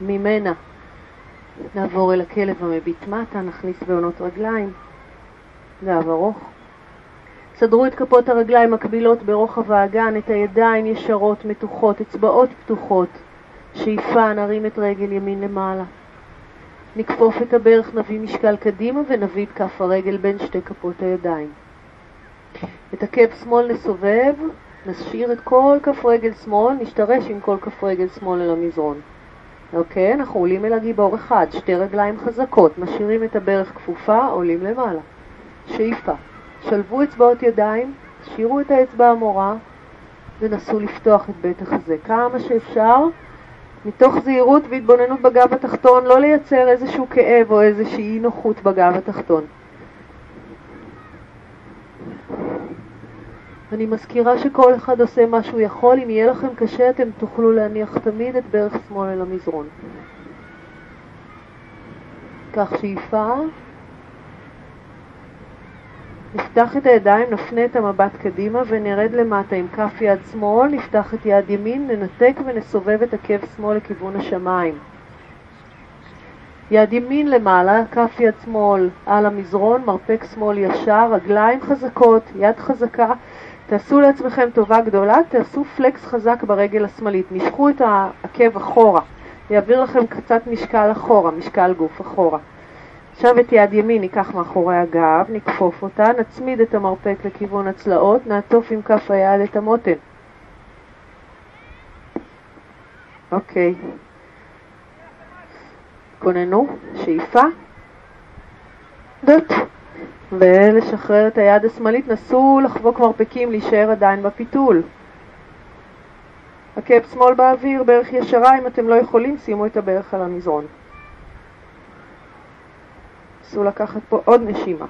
ממנה נעבור אל הכלב המביט מטה, נכניס בעונות רגליים, גב ארוך. סדרו את כפות הרגליים מקבילות ברוחב האגן, את הידיים ישרות, מתוחות, אצבעות פתוחות. שאיפה, נרים את רגל ימין למעלה. נכפוף את הברך, נביא משקל קדימה ונביא את כף הרגל בין שתי כפות הידיים. את עקב שמאל נסובב, נשאיר את כל כף רגל שמאל, נשתרש עם כל כף רגל שמאל אל המזרון. אוקיי, אנחנו עולים אל הגיבור אחד, שתי רגליים חזקות, משאירים את הברך כפופה, עולים למעלה. שאיפה. שלבו אצבעות ידיים, תשאירו את האצבע המורה ונסו לפתוח את בית החזה כמה שאפשר, מתוך זהירות והתבוננות בגב התחתון, לא לייצר איזשהו כאב או איזושהי אי נוחות בגב התחתון. אני מזכירה שכל אחד עושה מה שהוא יכול, אם יהיה לכם קשה אתם תוכלו להניח תמיד את ברך שמאל אל המזרון. כך שאיפה נפתח את הידיים, נפנה את המבט קדימה ונרד למטה עם כף יד שמאל, נפתח את יד ימין, ננתק ונסובב את עקב שמאל לכיוון השמיים. יד ימין למעלה, כף יד שמאל על המזרון, מרפק שמאל ישר, רגליים חזקות, יד חזקה. תעשו לעצמכם טובה גדולה, תעשו פלקס חזק ברגל השמאלית, משכו את העקב אחורה, יעביר לכם קצת משקל אחורה, משקל גוף אחורה. עכשיו את יד ימין ניקח מאחורי הגב, נכפוף אותה, נצמיד את המרפק לכיוון הצלעות, נעטוף עם כף היד את המותן. אוקיי. כוננו, שאיפה, דוט. ולשחרר את היד השמאלית, נסו לחבוק מרפקים, להישאר עדיין בפיתול. עקב שמאל באוויר, ברך ישרה, אם אתם לא יכולים, שימו את הברך על המזרון. נסו לקחת פה עוד נשימה.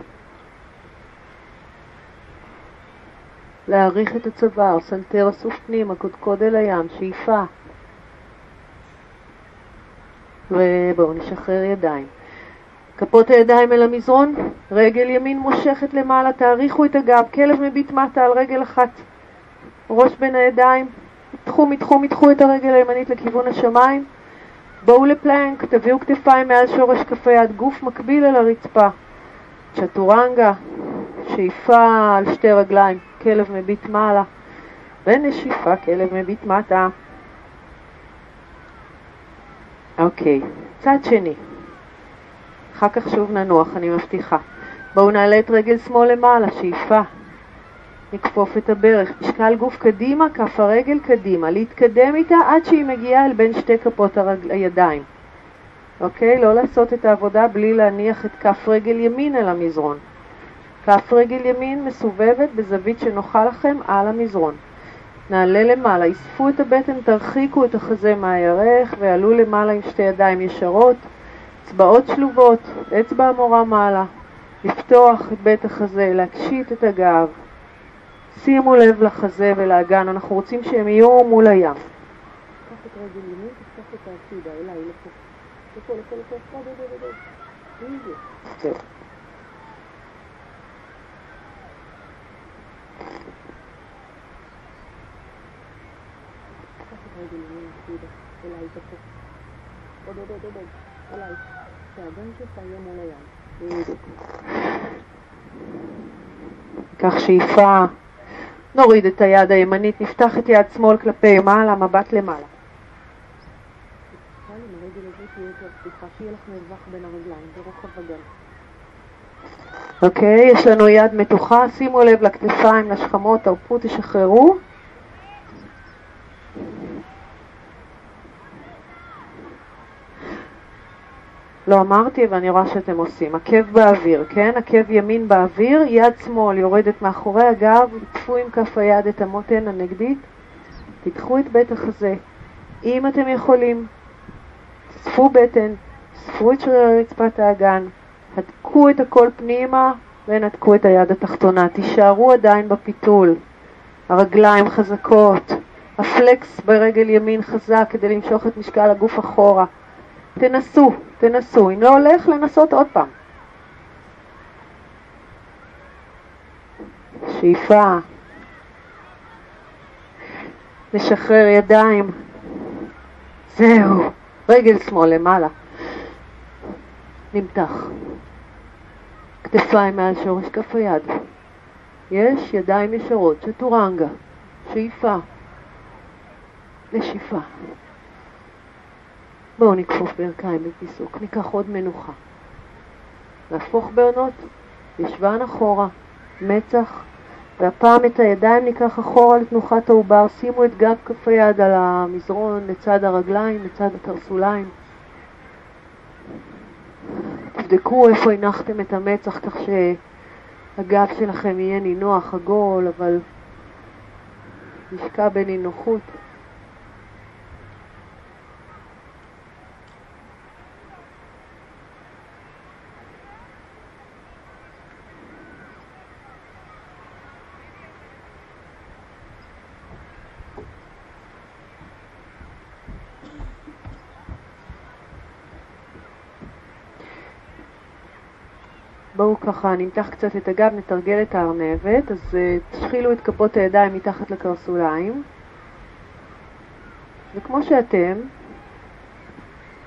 להאריך את הצוואר, סנטר אסוף פנימה, קודקוד אל הים, שאיפה. ובואו נשחרר ידיים. כפות הידיים אל המזרון, רגל ימין מושכת למעלה, תאריכו את הגב, כלב מביט מטה על רגל אחת, ראש בין הידיים, מתחו, מתחו, מתחו את הרגל הימנית לכיוון השמיים, בואו לפלנק, תביאו כתפיים מעל שורש כף היד, גוף מקביל אל הרצפה, צ'טורנגה, שאיפה על שתי רגליים, כלב מביט מעלה, ונשיפה, כלב מביט מטה. אוקיי, צד שני. אחר כך שוב ננוח, אני מבטיחה. בואו נעלה את רגל שמאל למעלה, שאיפה. נכפוף את הברך, משקל גוף קדימה, כף הרגל קדימה, להתקדם איתה עד שהיא מגיעה אל בין שתי כפות הרגל, הידיים. אוקיי? לא לעשות את העבודה בלי להניח את כף רגל ימין אל המזרון. כף רגל ימין מסובבת בזווית שנוחה לכם על המזרון. נעלה למעלה, אספו את הבטן, תרחיקו את החזה מהירך ועלו למעלה עם שתי ידיים ישרות. אצבעות שלובות, אצבע המורה מעלה, לפתוח את בית החזה, להקשיט את הגב. שימו לב לחזה ולאגן, אנחנו רוצים שהם יהיו מול הים. עוד, עוד, עוד, עוד, אליי. שלך יהיה מול. כך שאיפה, נוריד את היד הימנית, נפתח את יד שמאל כלפי מעלה, מבט למעלה. אוקיי, יש לנו יד מתוחה, שימו לב לכתפיים, לשכמות, תרפו, תשחררו. לא אמרתי ואני רואה שאתם עושים. עקב באוויר, כן? עקב ימין באוויר, יד שמאל יורדת מאחורי הגב, תפו עם כף היד את המותן הנגדית, תיקחו את בית החזה. אם אתם יכולים, תספו בטן, תספו את שרירי רצפת האגן, הדקו את הכל פנימה ונתקו את היד התחתונה. תישארו עדיין בפיתול. הרגליים חזקות, הפלקס ברגל ימין חזק כדי למשוך את משקל הגוף אחורה. תנסו, תנסו. אם לא הולך, לנסות עוד פעם. שאיפה. נשחרר ידיים. זהו. רגל שמאל למעלה. נמתח. כתפיים מעל שורש כף היד. יש ידיים ישרות, צ'טורנגה. שאיפה. נשיפה. בואו נכפוף ברכיים בפיסוק, ניקח עוד מנוחה. להפוך בעונות, ישבן אחורה, מצח, והפעם את הידיים ניקח אחורה לתנוחת העובר, שימו את גב כף היד על המזרון לצד הרגליים, לצד התרסוליים. תבדקו איפה הנחתם את המצח כך שהגב שלכם יהיה נינוח, עגול, אבל נשקע בנינוחות. בואו ככה נמתח קצת את הגב, נתרגל את הארנבת, אז uh, תשחילו את כפות הידיים מתחת לקרסוליים, וכמו שאתם,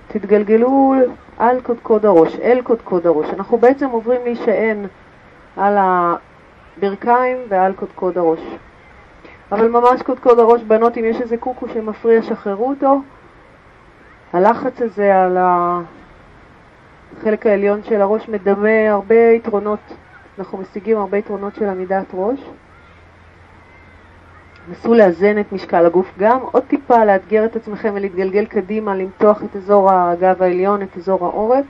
תתגלגלו על קודקוד הראש, אל קודקוד הראש. אנחנו בעצם עוברים להישען על הברכיים ועל קודקוד הראש. אבל ממש קודקוד הראש, בנות, אם יש איזה קוקו שמפריע, שחררו אותו. הלחץ הזה על החלק העליון של הראש מדמה הרבה יתרונות, אנחנו משיגים הרבה יתרונות של עמידת ראש. נסו לאזן את משקל הגוף גם, עוד טיפה לאתגר את עצמכם ולהתגלגל קדימה, למתוח את אזור הגב העליון, את אזור העורף.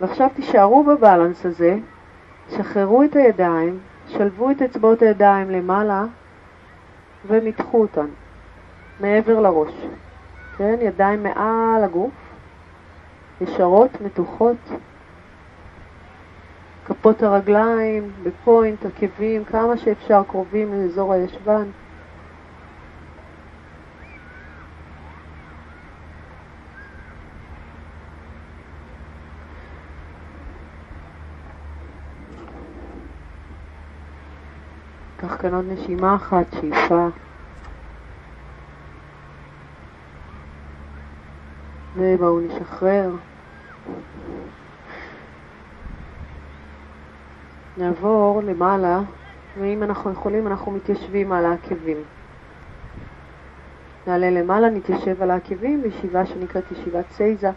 ועכשיו תישארו בבלנס הזה, שחררו את הידיים, שלבו את אצבעות הידיים למעלה ומתחו אותן מעבר לראש. כן, ידיים מעל הגוף, ישרות, מתוחות, כפות הרגליים בפוינט, עקבים, כמה שאפשר קרובים לאזור הישבן. קח כאן עוד נשימה אחת, שאיפה. ובואו נשחרר. נעבור למעלה, ואם אנחנו יכולים אנחנו מתיישבים על העקבים. נעלה למעלה, נתיישב על העקבים בישיבה שנקראת ישיבת סייזה.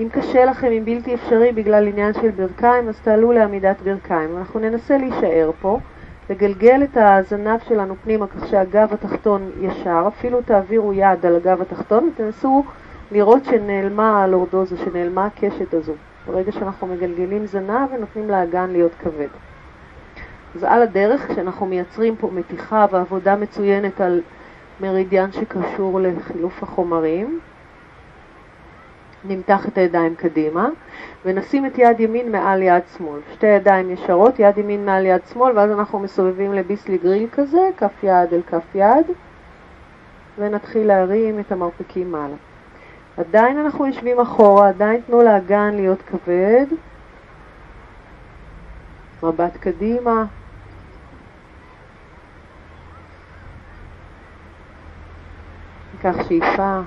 אם קשה לכם, אם בלתי אפשרי בגלל עניין של ברכיים, אז תעלו לעמידת ברכיים. אנחנו ננסה להישאר פה. לגלגל את הזנב שלנו פנימה כך שהגב התחתון ישר, אפילו תעבירו יד על הגב התחתון ותנסו לראות שנעלמה הלורדוזה, שנעלמה הקשת הזו. ברגע שאנחנו מגלגלים זנב ונותנים לאגן להיות כבד. אז על הדרך, כשאנחנו מייצרים פה מתיחה ועבודה מצוינת על מרידיאן שקשור לחילוף החומרים, נמתח את הידיים קדימה ונשים את יד ימין מעל יד שמאל. שתי ידיים ישרות, יד ימין מעל יד שמאל, ואז אנחנו מסובבים לביסלי גריל כזה, כף יד אל כף יד, ונתחיל להרים את המרפקים מעלה. עדיין אנחנו יושבים אחורה, עדיין תנו לאגן להיות כבד. מבט קדימה. ניקח שאיפה.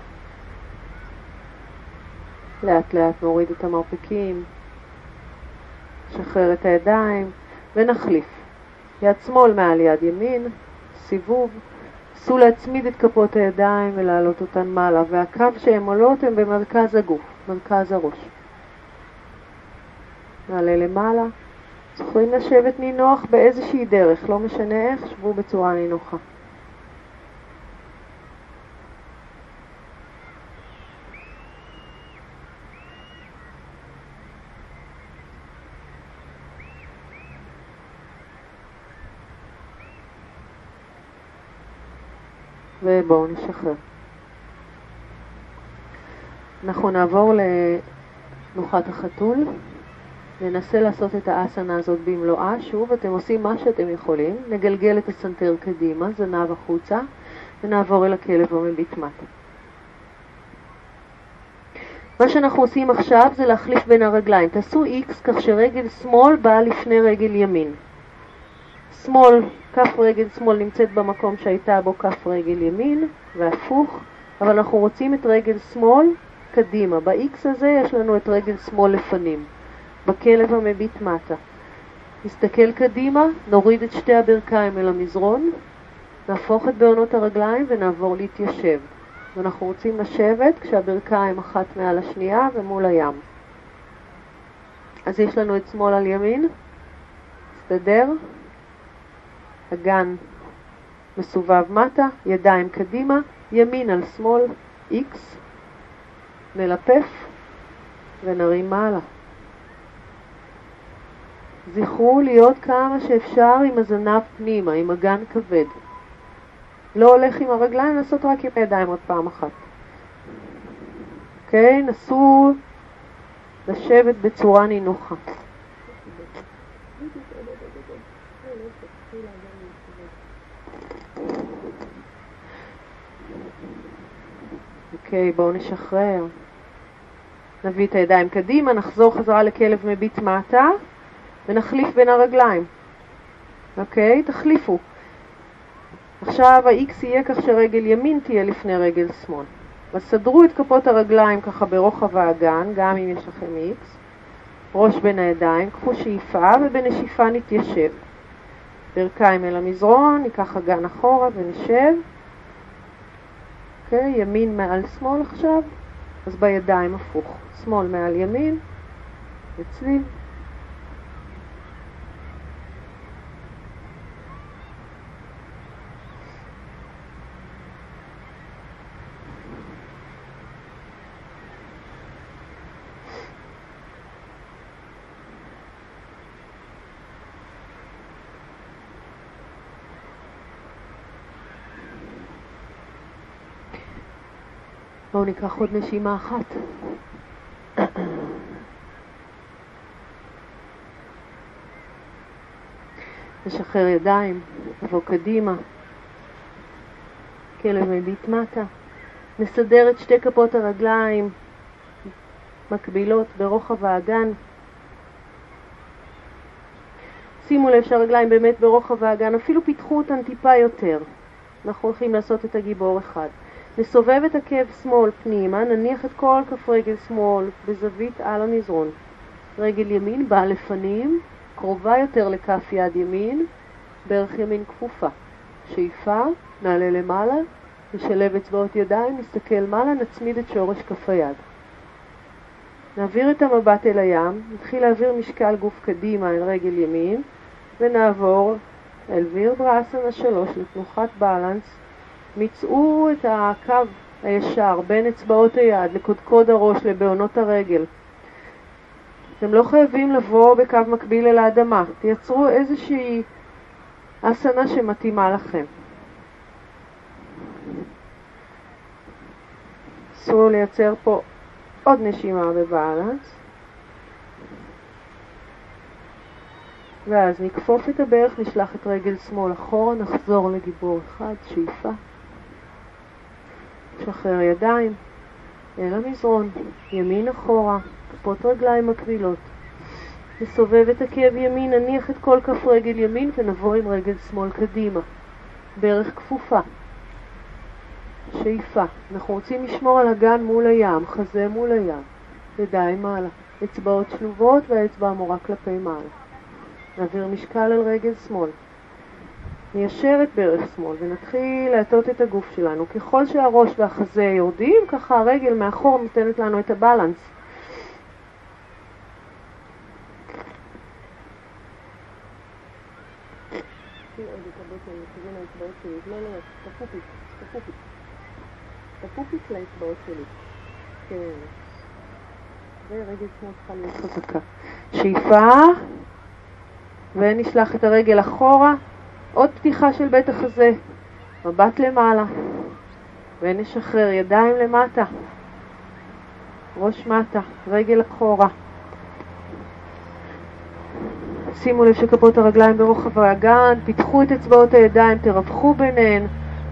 לאט לאט נוריד את המרפקים, נשחרר את הידיים ונחליף. יד שמאל מעל יד ימין, סיבוב. נסו להצמיד את כפות הידיים ולהעלות אותן מעלה, והקו שהן עולות הן במרכז הגוף, מרכז הראש. נעלה למעלה. זוכרים לשבת נינוח באיזושהי דרך, לא משנה איך, שבו בצורה נינוחה. ובואו נשחרר. אנחנו נעבור לתנוחת החתול, ננסה לעשות את האסנה הזאת במלואה. שוב, אתם עושים מה שאתם יכולים, נגלגל את הסנטר קדימה, זנב החוצה, ונעבור אל הכלב המביט מטה. מה שאנחנו עושים עכשיו זה להחליף בין הרגליים. תעשו X כך שרגל שמאל באה לפני רגל ימין. שמאל כף רגל שמאל נמצאת במקום שהייתה בו כף רגל ימין, והפוך, אבל אנחנו רוצים את רגל שמאל קדימה. ב-X הזה יש לנו את רגל שמאל לפנים, בכלב המביט מטה. נסתכל קדימה, נוריד את שתי הברכיים אל המזרון, נהפוך את בעונות הרגליים ונעבור להתיישב. ואנחנו רוצים לשבת כשהברכיים אחת מעל השנייה ומול הים. אז יש לנו את שמאל על ימין, מסתדר? אגן מסובב מטה, ידיים קדימה, ימין על שמאל, X, נלפף ונרים מעלה. זכרו להיות כמה שאפשר עם הזנב פנימה, עם אגן כבד. לא הולך עם הרגליים, לעשות רק עם הידיים עוד פעם אחת. אוקיי? Okay, נסו לשבת בצורה נינוחה. אוקיי, בואו נשחרר. נביא את הידיים קדימה, נחזור חזרה לכלב מביט מטה, ונחליף בין הרגליים. אוקיי? תחליפו. עכשיו ה-X יהיה כך שרגל ימין תהיה לפני רגל שמאל. אז סדרו את כפות הרגליים ככה ברוחב האגן, גם אם יש לכם X. ראש בין הידיים, קחו שאיפה ובנשיפה נתיישב. ברכיים אל המזרון, ניקח אגן אחורה ונשב. אוקיי, ימין מעל שמאל עכשיו, אז בידיים הפוך. שמאל מעל ימין, וצליל. בואו ניקח עוד נשימה אחת. נשחרר ידיים, נבוא קדימה, כלב מביט מטה. נסדר את שתי כפות הרגליים מקבילות ברוחב האגן. שימו לב שהרגליים באמת ברוחב האגן, אפילו פיתחו אותן טיפה יותר. אנחנו הולכים לעשות את הגיבור אחד. נסובב את עקב שמאל פנימה, נניח את כל כף רגל שמאל בזווית על המזרון. רגל ימין באה לפנים, קרובה יותר לכף יד ימין, ברך ימין כפופה. שאיפה, נעלה למעלה, נשלב אצבעות ידיים, נסתכל מעלה, נצמיד את שורש כף היד. נעביר את המבט אל הים, נתחיל להעביר משקל גוף קדימה אל רגל ימין, ונעבור אל ויר בראסנה שלוש לתנוחת בלנס, מצאו את הקו הישר בין אצבעות היד לקודקוד הראש לבעונות הרגל. אתם לא חייבים לבוא בקו מקביל אל האדמה, תייצרו איזושהי אסנה שמתאימה לכם. אסור לייצר פה עוד נשימה בבאלנס. ואז נכפוף את הברך, נשלח את רגל שמאל אחורה, נחזור לגיבור אחד, שאיפה. שחרר ידיים אל המזרון, ימין אחורה, כפות רגליים מקבילות. נסובב את עקב ימין, נניח את כל כף רגל ימין ונבוא עם רגל שמאל קדימה. ברך כפופה. שאיפה. אנחנו רוצים לשמור על הגן מול הים, חזה מול הים. ידיים מעלה. אצבעות שלובות והאצבע המורה כלפי מעלה. נעביר משקל על רגל שמאל. ניישר את ברך שמאל ונתחיל להטות את הגוף שלנו. ככל שהראש והחזה יורדים, ככה הרגל מאחור נותנת לנו את הבלנס. תפופיק לאצבעות שלי. כן. ורגל שמאל צריכה להיות חזקה. שאיפה, ונשלח את הרגל אחורה. עוד פתיחה של בית החזה, מבט למעלה, ונשחרר ידיים למטה, ראש מטה, רגל אחורה. שימו לב שכפות הרגליים ברוחב האגן, פיתחו את אצבעות הידיים, תרווחו ביניהן.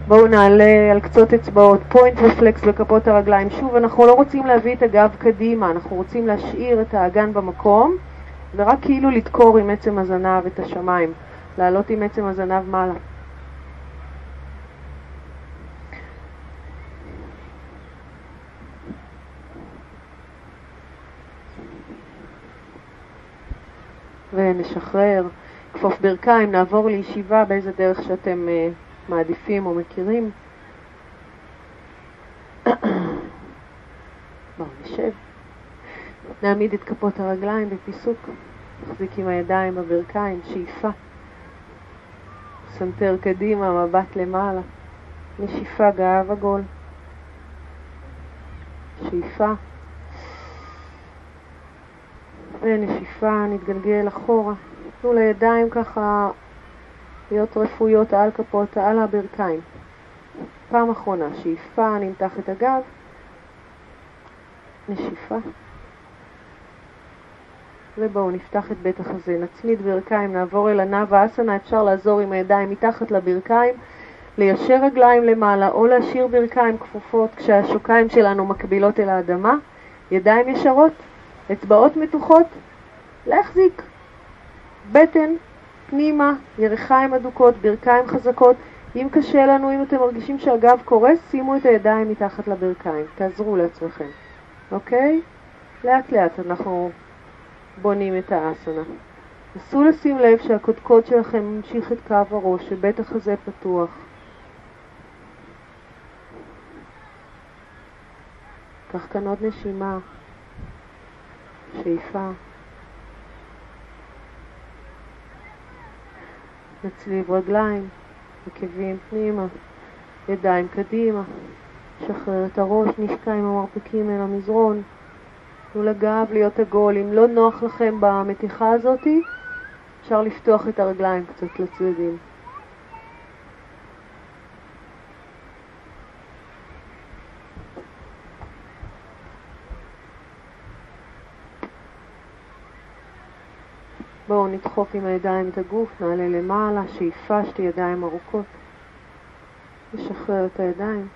בואו נעלה על קצות אצבעות, פוינט ופלקס בכפות הרגליים. שוב, אנחנו לא רוצים להביא את הגב קדימה, אנחנו רוצים להשאיר את האגן במקום, ורק כאילו לדקור עם עצם הזנב את השמיים. לעלות עם עצם הזנב מעלה. ונשחרר, כפוף ברכיים, נעבור לישיבה באיזה דרך שאתם uh, מעדיפים או מכירים. בואו נשב. נעמיד את כפות הרגליים בפיסוק, נחזיק עם הידיים בברכיים, שאיפה. סנטר קדימה, מבט למעלה. נשיפה גב עגול. שאיפה. ונשיפה, נתגלגל אחורה. תנו לידיים ככה להיות רפויות על כפות, על הברכיים. פעם אחרונה, שאיפה, נמתח את הגב. נשיפה. ובואו נפתח את בית החזה, נצמיד ברכיים, נעבור אל הנאווה אסנה, אפשר לעזור עם הידיים מתחת לברכיים, ליישר רגליים למעלה או להשאיר ברכיים כפופות כשהשוקיים שלנו מקבילות אל האדמה, ידיים ישרות, אצבעות מתוחות, להחזיק. בטן, פנימה, ירכיים אדוקות, ברכיים חזקות. אם קשה לנו, אם אתם מרגישים שהגב קורס, שימו את הידיים מתחת לברכיים, תעזרו לעצמכם, אוקיי? לאט לאט אנחנו בונים את האסנה. נסו לשים לב שהקודקוד שלכם ממשיך את קו הראש, שבית החזה פתוח. קח כאן עוד נשימה, שאיפה. נצליב רגליים, עקבים פנימה, ידיים קדימה, שחרר את הראש, נשקע עם המרפקים אל המזרון. תנו לגב להיות עגול. אם לא נוח לכם במתיחה הזאתי, אפשר לפתוח את הרגליים קצת לצדדים. בואו נדחוף עם הידיים את הגוף, נעלה למעלה, שאיפה, שתי ידיים ארוכות. נשחרר את הידיים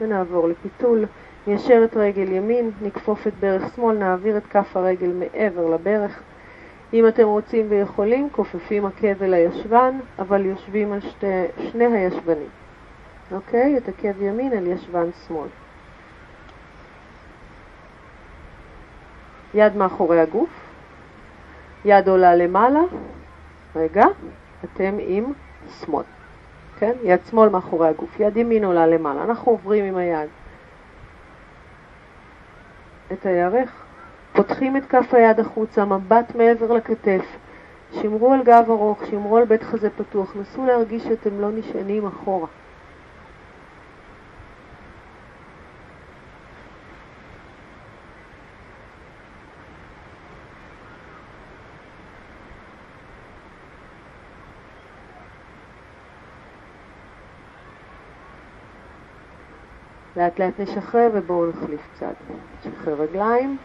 ונעבור לפיתול. ניישר את רגל ימין, נכפוף את ברך שמאל, נעביר את כף הרגל מעבר לברך. אם אתם רוצים ויכולים, כופפים עקב אל הישבן, אבל יושבים על שתי, שני הישבנים. אוקיי? את עקב ימין אל ישבן שמאל. יד מאחורי הגוף, יד עולה למעלה, רגע, אתם עם שמאל, כן? יד שמאל מאחורי הגוף, יד ימין עולה למעלה, אנחנו עוברים עם היד את הירך, פותחים את כף היד החוצה, מבט מעבר לכתף, שמרו על גב ארוך, שמרו על בית חזה פתוח, נסו להרגיש שאתם לא נשענים אחורה. לאט לאט נשחרר ובואו נחליף צד. נשחרר רגליים.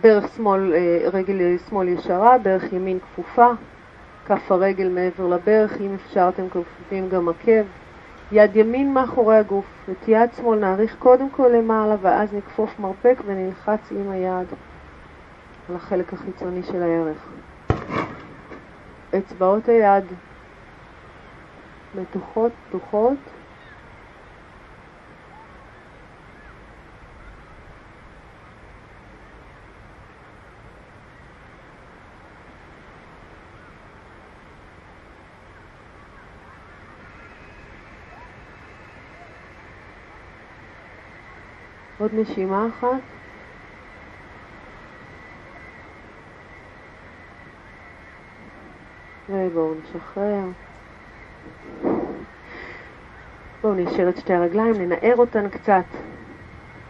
ברך שמאל, אה, רגל שמאל ישרה, ברך ימין כפופה, כף הרגל מעבר לברך, אם אפשר אתם כפופים גם עקב. יד ימין מאחורי הגוף, את יד שמאל נעריך קודם כל למעלה ואז נכפוף מרפק ונלחץ עם היד על החלק החיצוני של הירך. אצבעות היד מתוחות, פתוחות. עוד נשימה אחת. ובואו נשחרר. בואו נשאר את שתי הרגליים, ננער אותן קצת,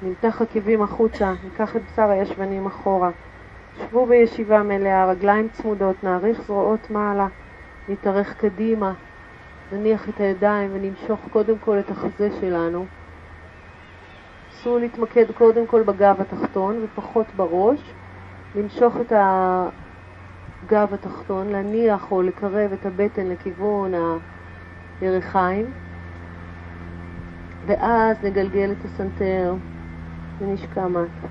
נמתח עקבים החוצה, ניקח את בשר הישבנים אחורה. שבו בישיבה מלאה, רגליים צמודות, נעריך זרועות מעלה, נתארך קדימה, נניח את הידיים ונמשוך קודם כל את החזה שלנו. נסו להתמקד קודם כל בגב התחתון ופחות בראש, למשוך את הגב התחתון, להניח או לקרב את הבטן לכיוון הירכיים. ואז נגלגל את הסנטר ונשקע מטה.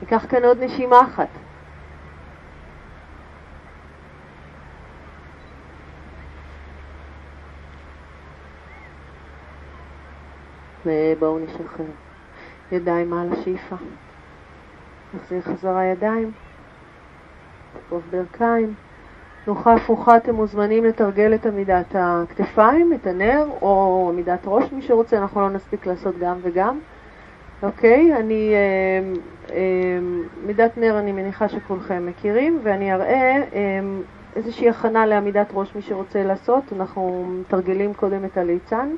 ניקח כאן עוד נשימה אחת. ובואו נשחרר. ידיים מעל השאיפה. נחזיר חזרה ידיים, תקוף ברכיים. תנוחה הפוכה אתם מוזמנים לתרגל את עמידת הכתפיים, את הנר, או עמידת ראש, מי שרוצה, אנחנו לא נספיק לעשות גם וגם. אוקיי, אני, אה, אה, מידת נר אני מניחה שכולכם מכירים, ואני אראה אה, איזושהי הכנה לעמידת ראש, מי שרוצה לעשות. אנחנו מתרגלים קודם את הליצן.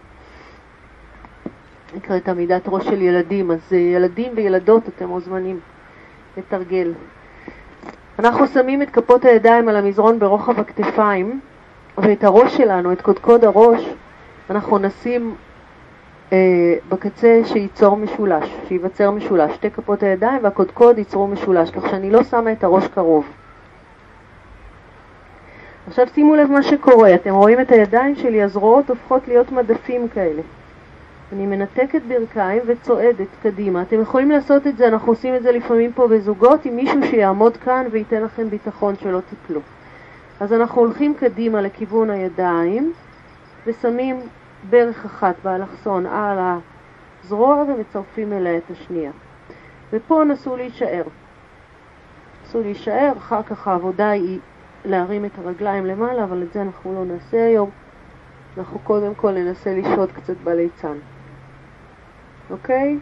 נקראת עמידת ראש של ילדים, אז ילדים וילדות אתם מוזמנים. לתרגל. אנחנו שמים את כפות הידיים על המזרון ברוחב הכתפיים, ואת הראש שלנו, את קודקוד הראש, אנחנו נשים אה, בקצה שייצור משולש, שייווצר משולש. שתי כפות הידיים והקודקוד ייצרו משולש, כך שאני לא שמה את הראש קרוב. עכשיו שימו לב מה שקורה, אתם רואים את הידיים שלי, הזרועות הופכות להיות מדפים כאלה. אני מנתקת ברכיים וצועדת קדימה. אתם יכולים לעשות את זה, אנחנו עושים את זה לפעמים פה בזוגות, עם מישהו שיעמוד כאן וייתן לכם ביטחון שלא תיפלו. אז אנחנו הולכים קדימה לכיוון הידיים ושמים ברך אחת באלכסון על הזרוע ומצרפים אליה את השנייה. ופה נסו להישאר. נסו להישאר, אחר כך העבודה היא להרים את הרגליים למעלה, אבל את זה אנחנו לא נעשה היום. אנחנו קודם כל ננסה לשהות קצת בליצן. אוקיי?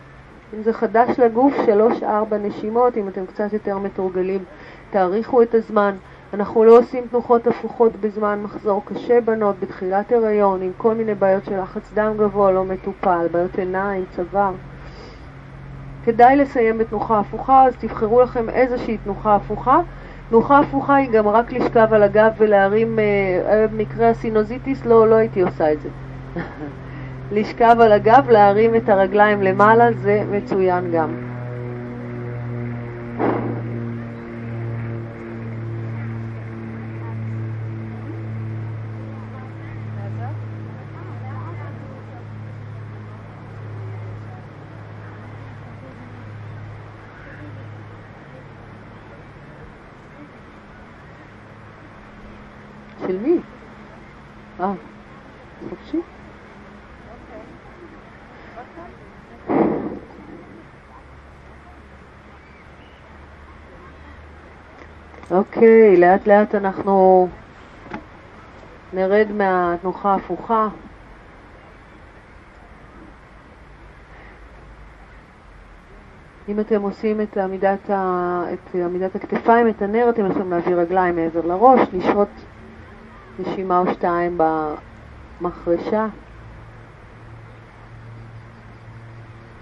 אם זה חדש לגוף, שלוש-ארבע נשימות, אם אתם קצת יותר מתורגלים, תאריכו את הזמן. אנחנו לא עושים תנוחות הפוכות בזמן מחזור קשה בנות, בתחילת הריון, עם כל מיני בעיות של לחץ דם גבוה לא מטופל, בעיות עיניים, צוואר. כדאי לסיים בתנוחה הפוכה, אז תבחרו לכם איזושהי תנוחה הפוכה. תנוחה הפוכה היא גם רק לשכב על הגב ולהרים, אה, במקרה הסינוזיטיס לא, לא הייתי עושה את זה. לשכב על הגב, להרים את הרגליים למעלה, זה מצוין גם. אוקיי, לאט לאט אנחנו נרד מהתנוחה ההפוכה. אם אתם עושים את עמידת, ה... את עמידת הכתפיים, את הנר, אתם יכולים להביא רגליים מעבר לראש, לשהות נשימה או שתיים במחרשה,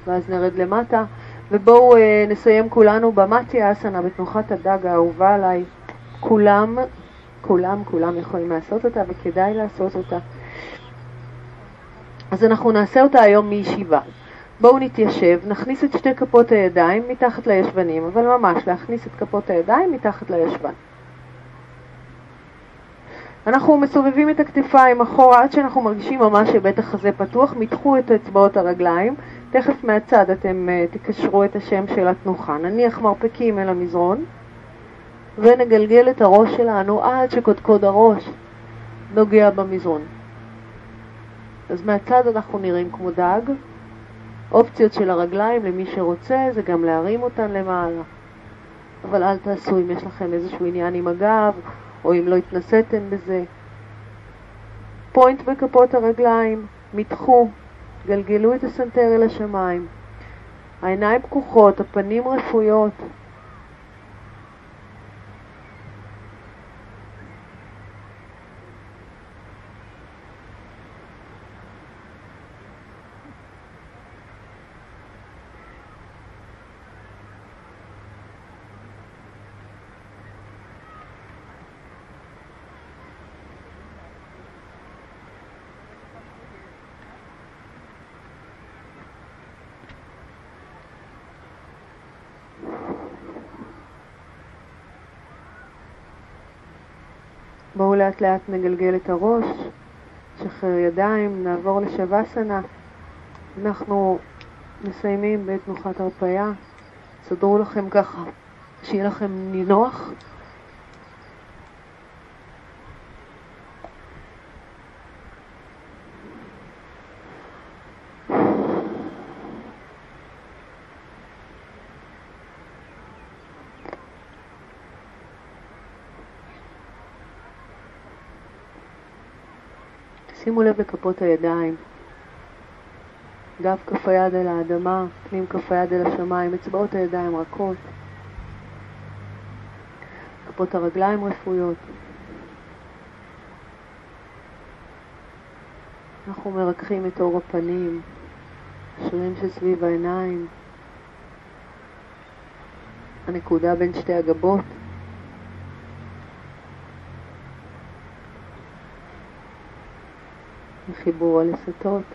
ואז נרד למטה. ובואו אה, נסיים כולנו במטיה אסנה, בתנוחת הדג האהובה עליי. כולם, כולם, כולם יכולים לעשות אותה וכדאי לעשות אותה. אז אנחנו נעשה אותה היום מישיבה. בואו נתיישב, נכניס את שתי כפות הידיים מתחת לישבנים, אבל ממש להכניס את כפות הידיים מתחת לישבן. אנחנו מסובבים את הכתפיים אחורה עד שאנחנו מרגישים ממש שבית החזה פתוח, מתחו את אצבעות הרגליים, תכף מהצד אתם uh, תקשרו את השם של התנוחה. נניח מרפקים אל המזרון ונגלגל את הראש שלנו עד שקודקוד הראש נוגע במזרון. אז מהצד אנחנו נראים כמו דג. אופציות של הרגליים למי שרוצה זה גם להרים אותן למעלה. אבל אל תעשו אם יש לכם איזשהו עניין עם הגב או אם לא התנסיתם בזה. פוינט בכפות הרגליים, מתחו, גלגלו את הסנטר אל השמיים. העיניים פקוחות, הפנים רפויות. לאט לאט נגלגל את הראש, שחרר ידיים, נעבור לשווסנה. אנחנו מסיימים בתנוחת הרפאיה. סדרו לכם ככה, שיהיה לכם נינוח. שימו לב לכפות הידיים, גב כף היד אל האדמה, פנים כף היד אל השמיים, אצבעות הידיים רכות, כפות הרגליים רפויות. אנחנו מרככים את אור הפנים, שרירים שסביב העיניים, הנקודה בין שתי הגבות. וחיבור הלסתות.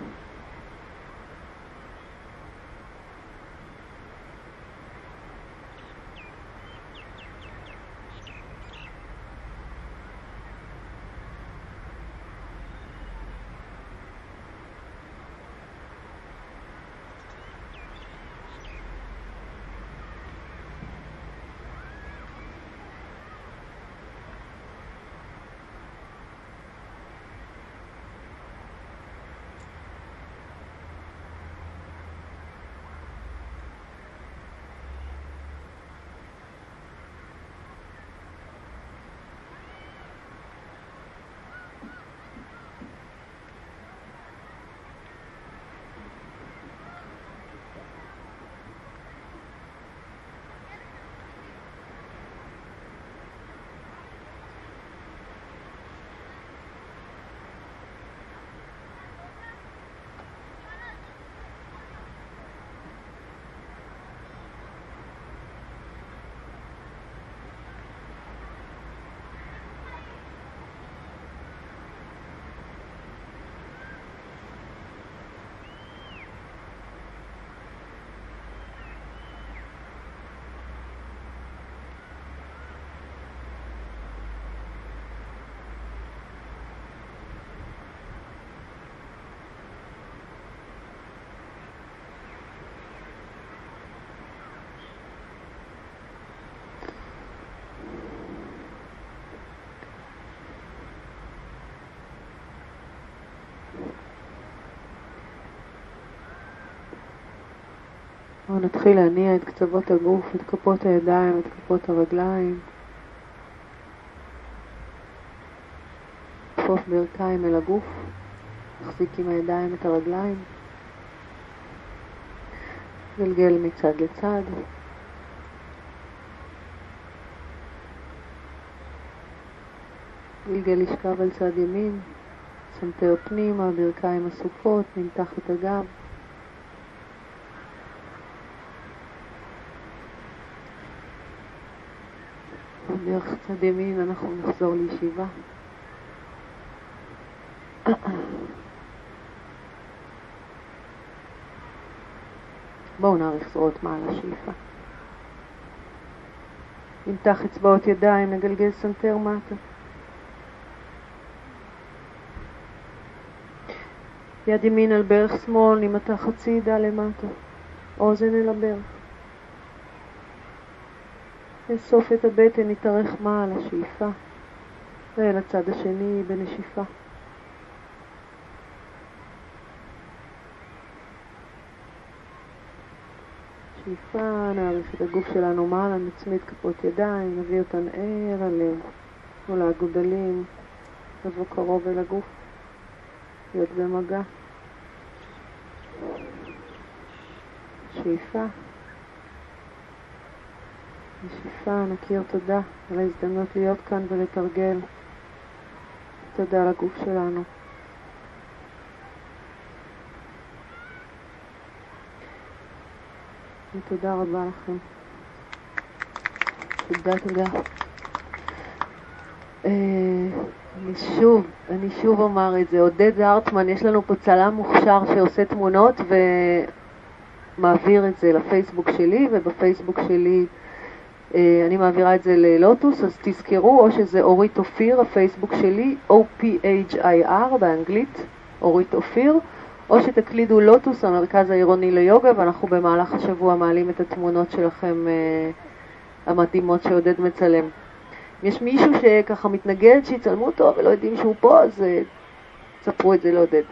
בואו נתחיל להניע את קצוות הגוף, את כפות הידיים, את כפות הרגליים. לכפוף ברכיים אל הגוף, נחזיק עם הידיים את הרגליים. גלגל מצד לצד. גלגל לשכב על צד ימין, סנטר פנימה, ברכיים אסופות, נמתח את הגב. דרך צד ימין אנחנו נחזור לישיבה. בואו נאריך זרועות מעלה שאיפה. נמתח אצבעות ידיים, נגלגל סנטר מטה. יד ימין על ברך שמאל, נמתח הצידה למטה. אוזן אל הברך. נאסוף את הבטן, נתארך מעל השאיפה, ואל הצד השני בנשיפה. שאיפה, נעריך את הגוף שלנו מעלה, נצמיד כפות ידיים, נביא אותן ער הלב, מול האגודלים, לבוא קרוב אל הגוף, להיות במגע. שאיפה. נשיפה, נכיר תודה על ההזדמנות להיות כאן ולתרגל. תודה לגוף שלנו. ותודה רבה לכם. תודה, תודה. אה, אני שוב, אני שוב אומר את זה, עודד זרטמן, יש לנו פה צלם מוכשר שעושה תמונות ומעביר את זה לפייסבוק שלי, ובפייסבוק שלי אני מעבירה את זה ללוטוס, אז תזכרו, או שזה אורית אופיר, הפייסבוק שלי, O-P-H-I-R באנגלית, אורית אופיר, או שתקלידו לוטוס, המרכז העירוני ליוגה, ואנחנו במהלך השבוע מעלים את התמונות שלכם אה, המדהימות שעודד מצלם. אם יש מישהו שככה מתנגד שיצלמו אותו ולא יודעים שהוא פה, אז אה, ספרו את זה לעודד.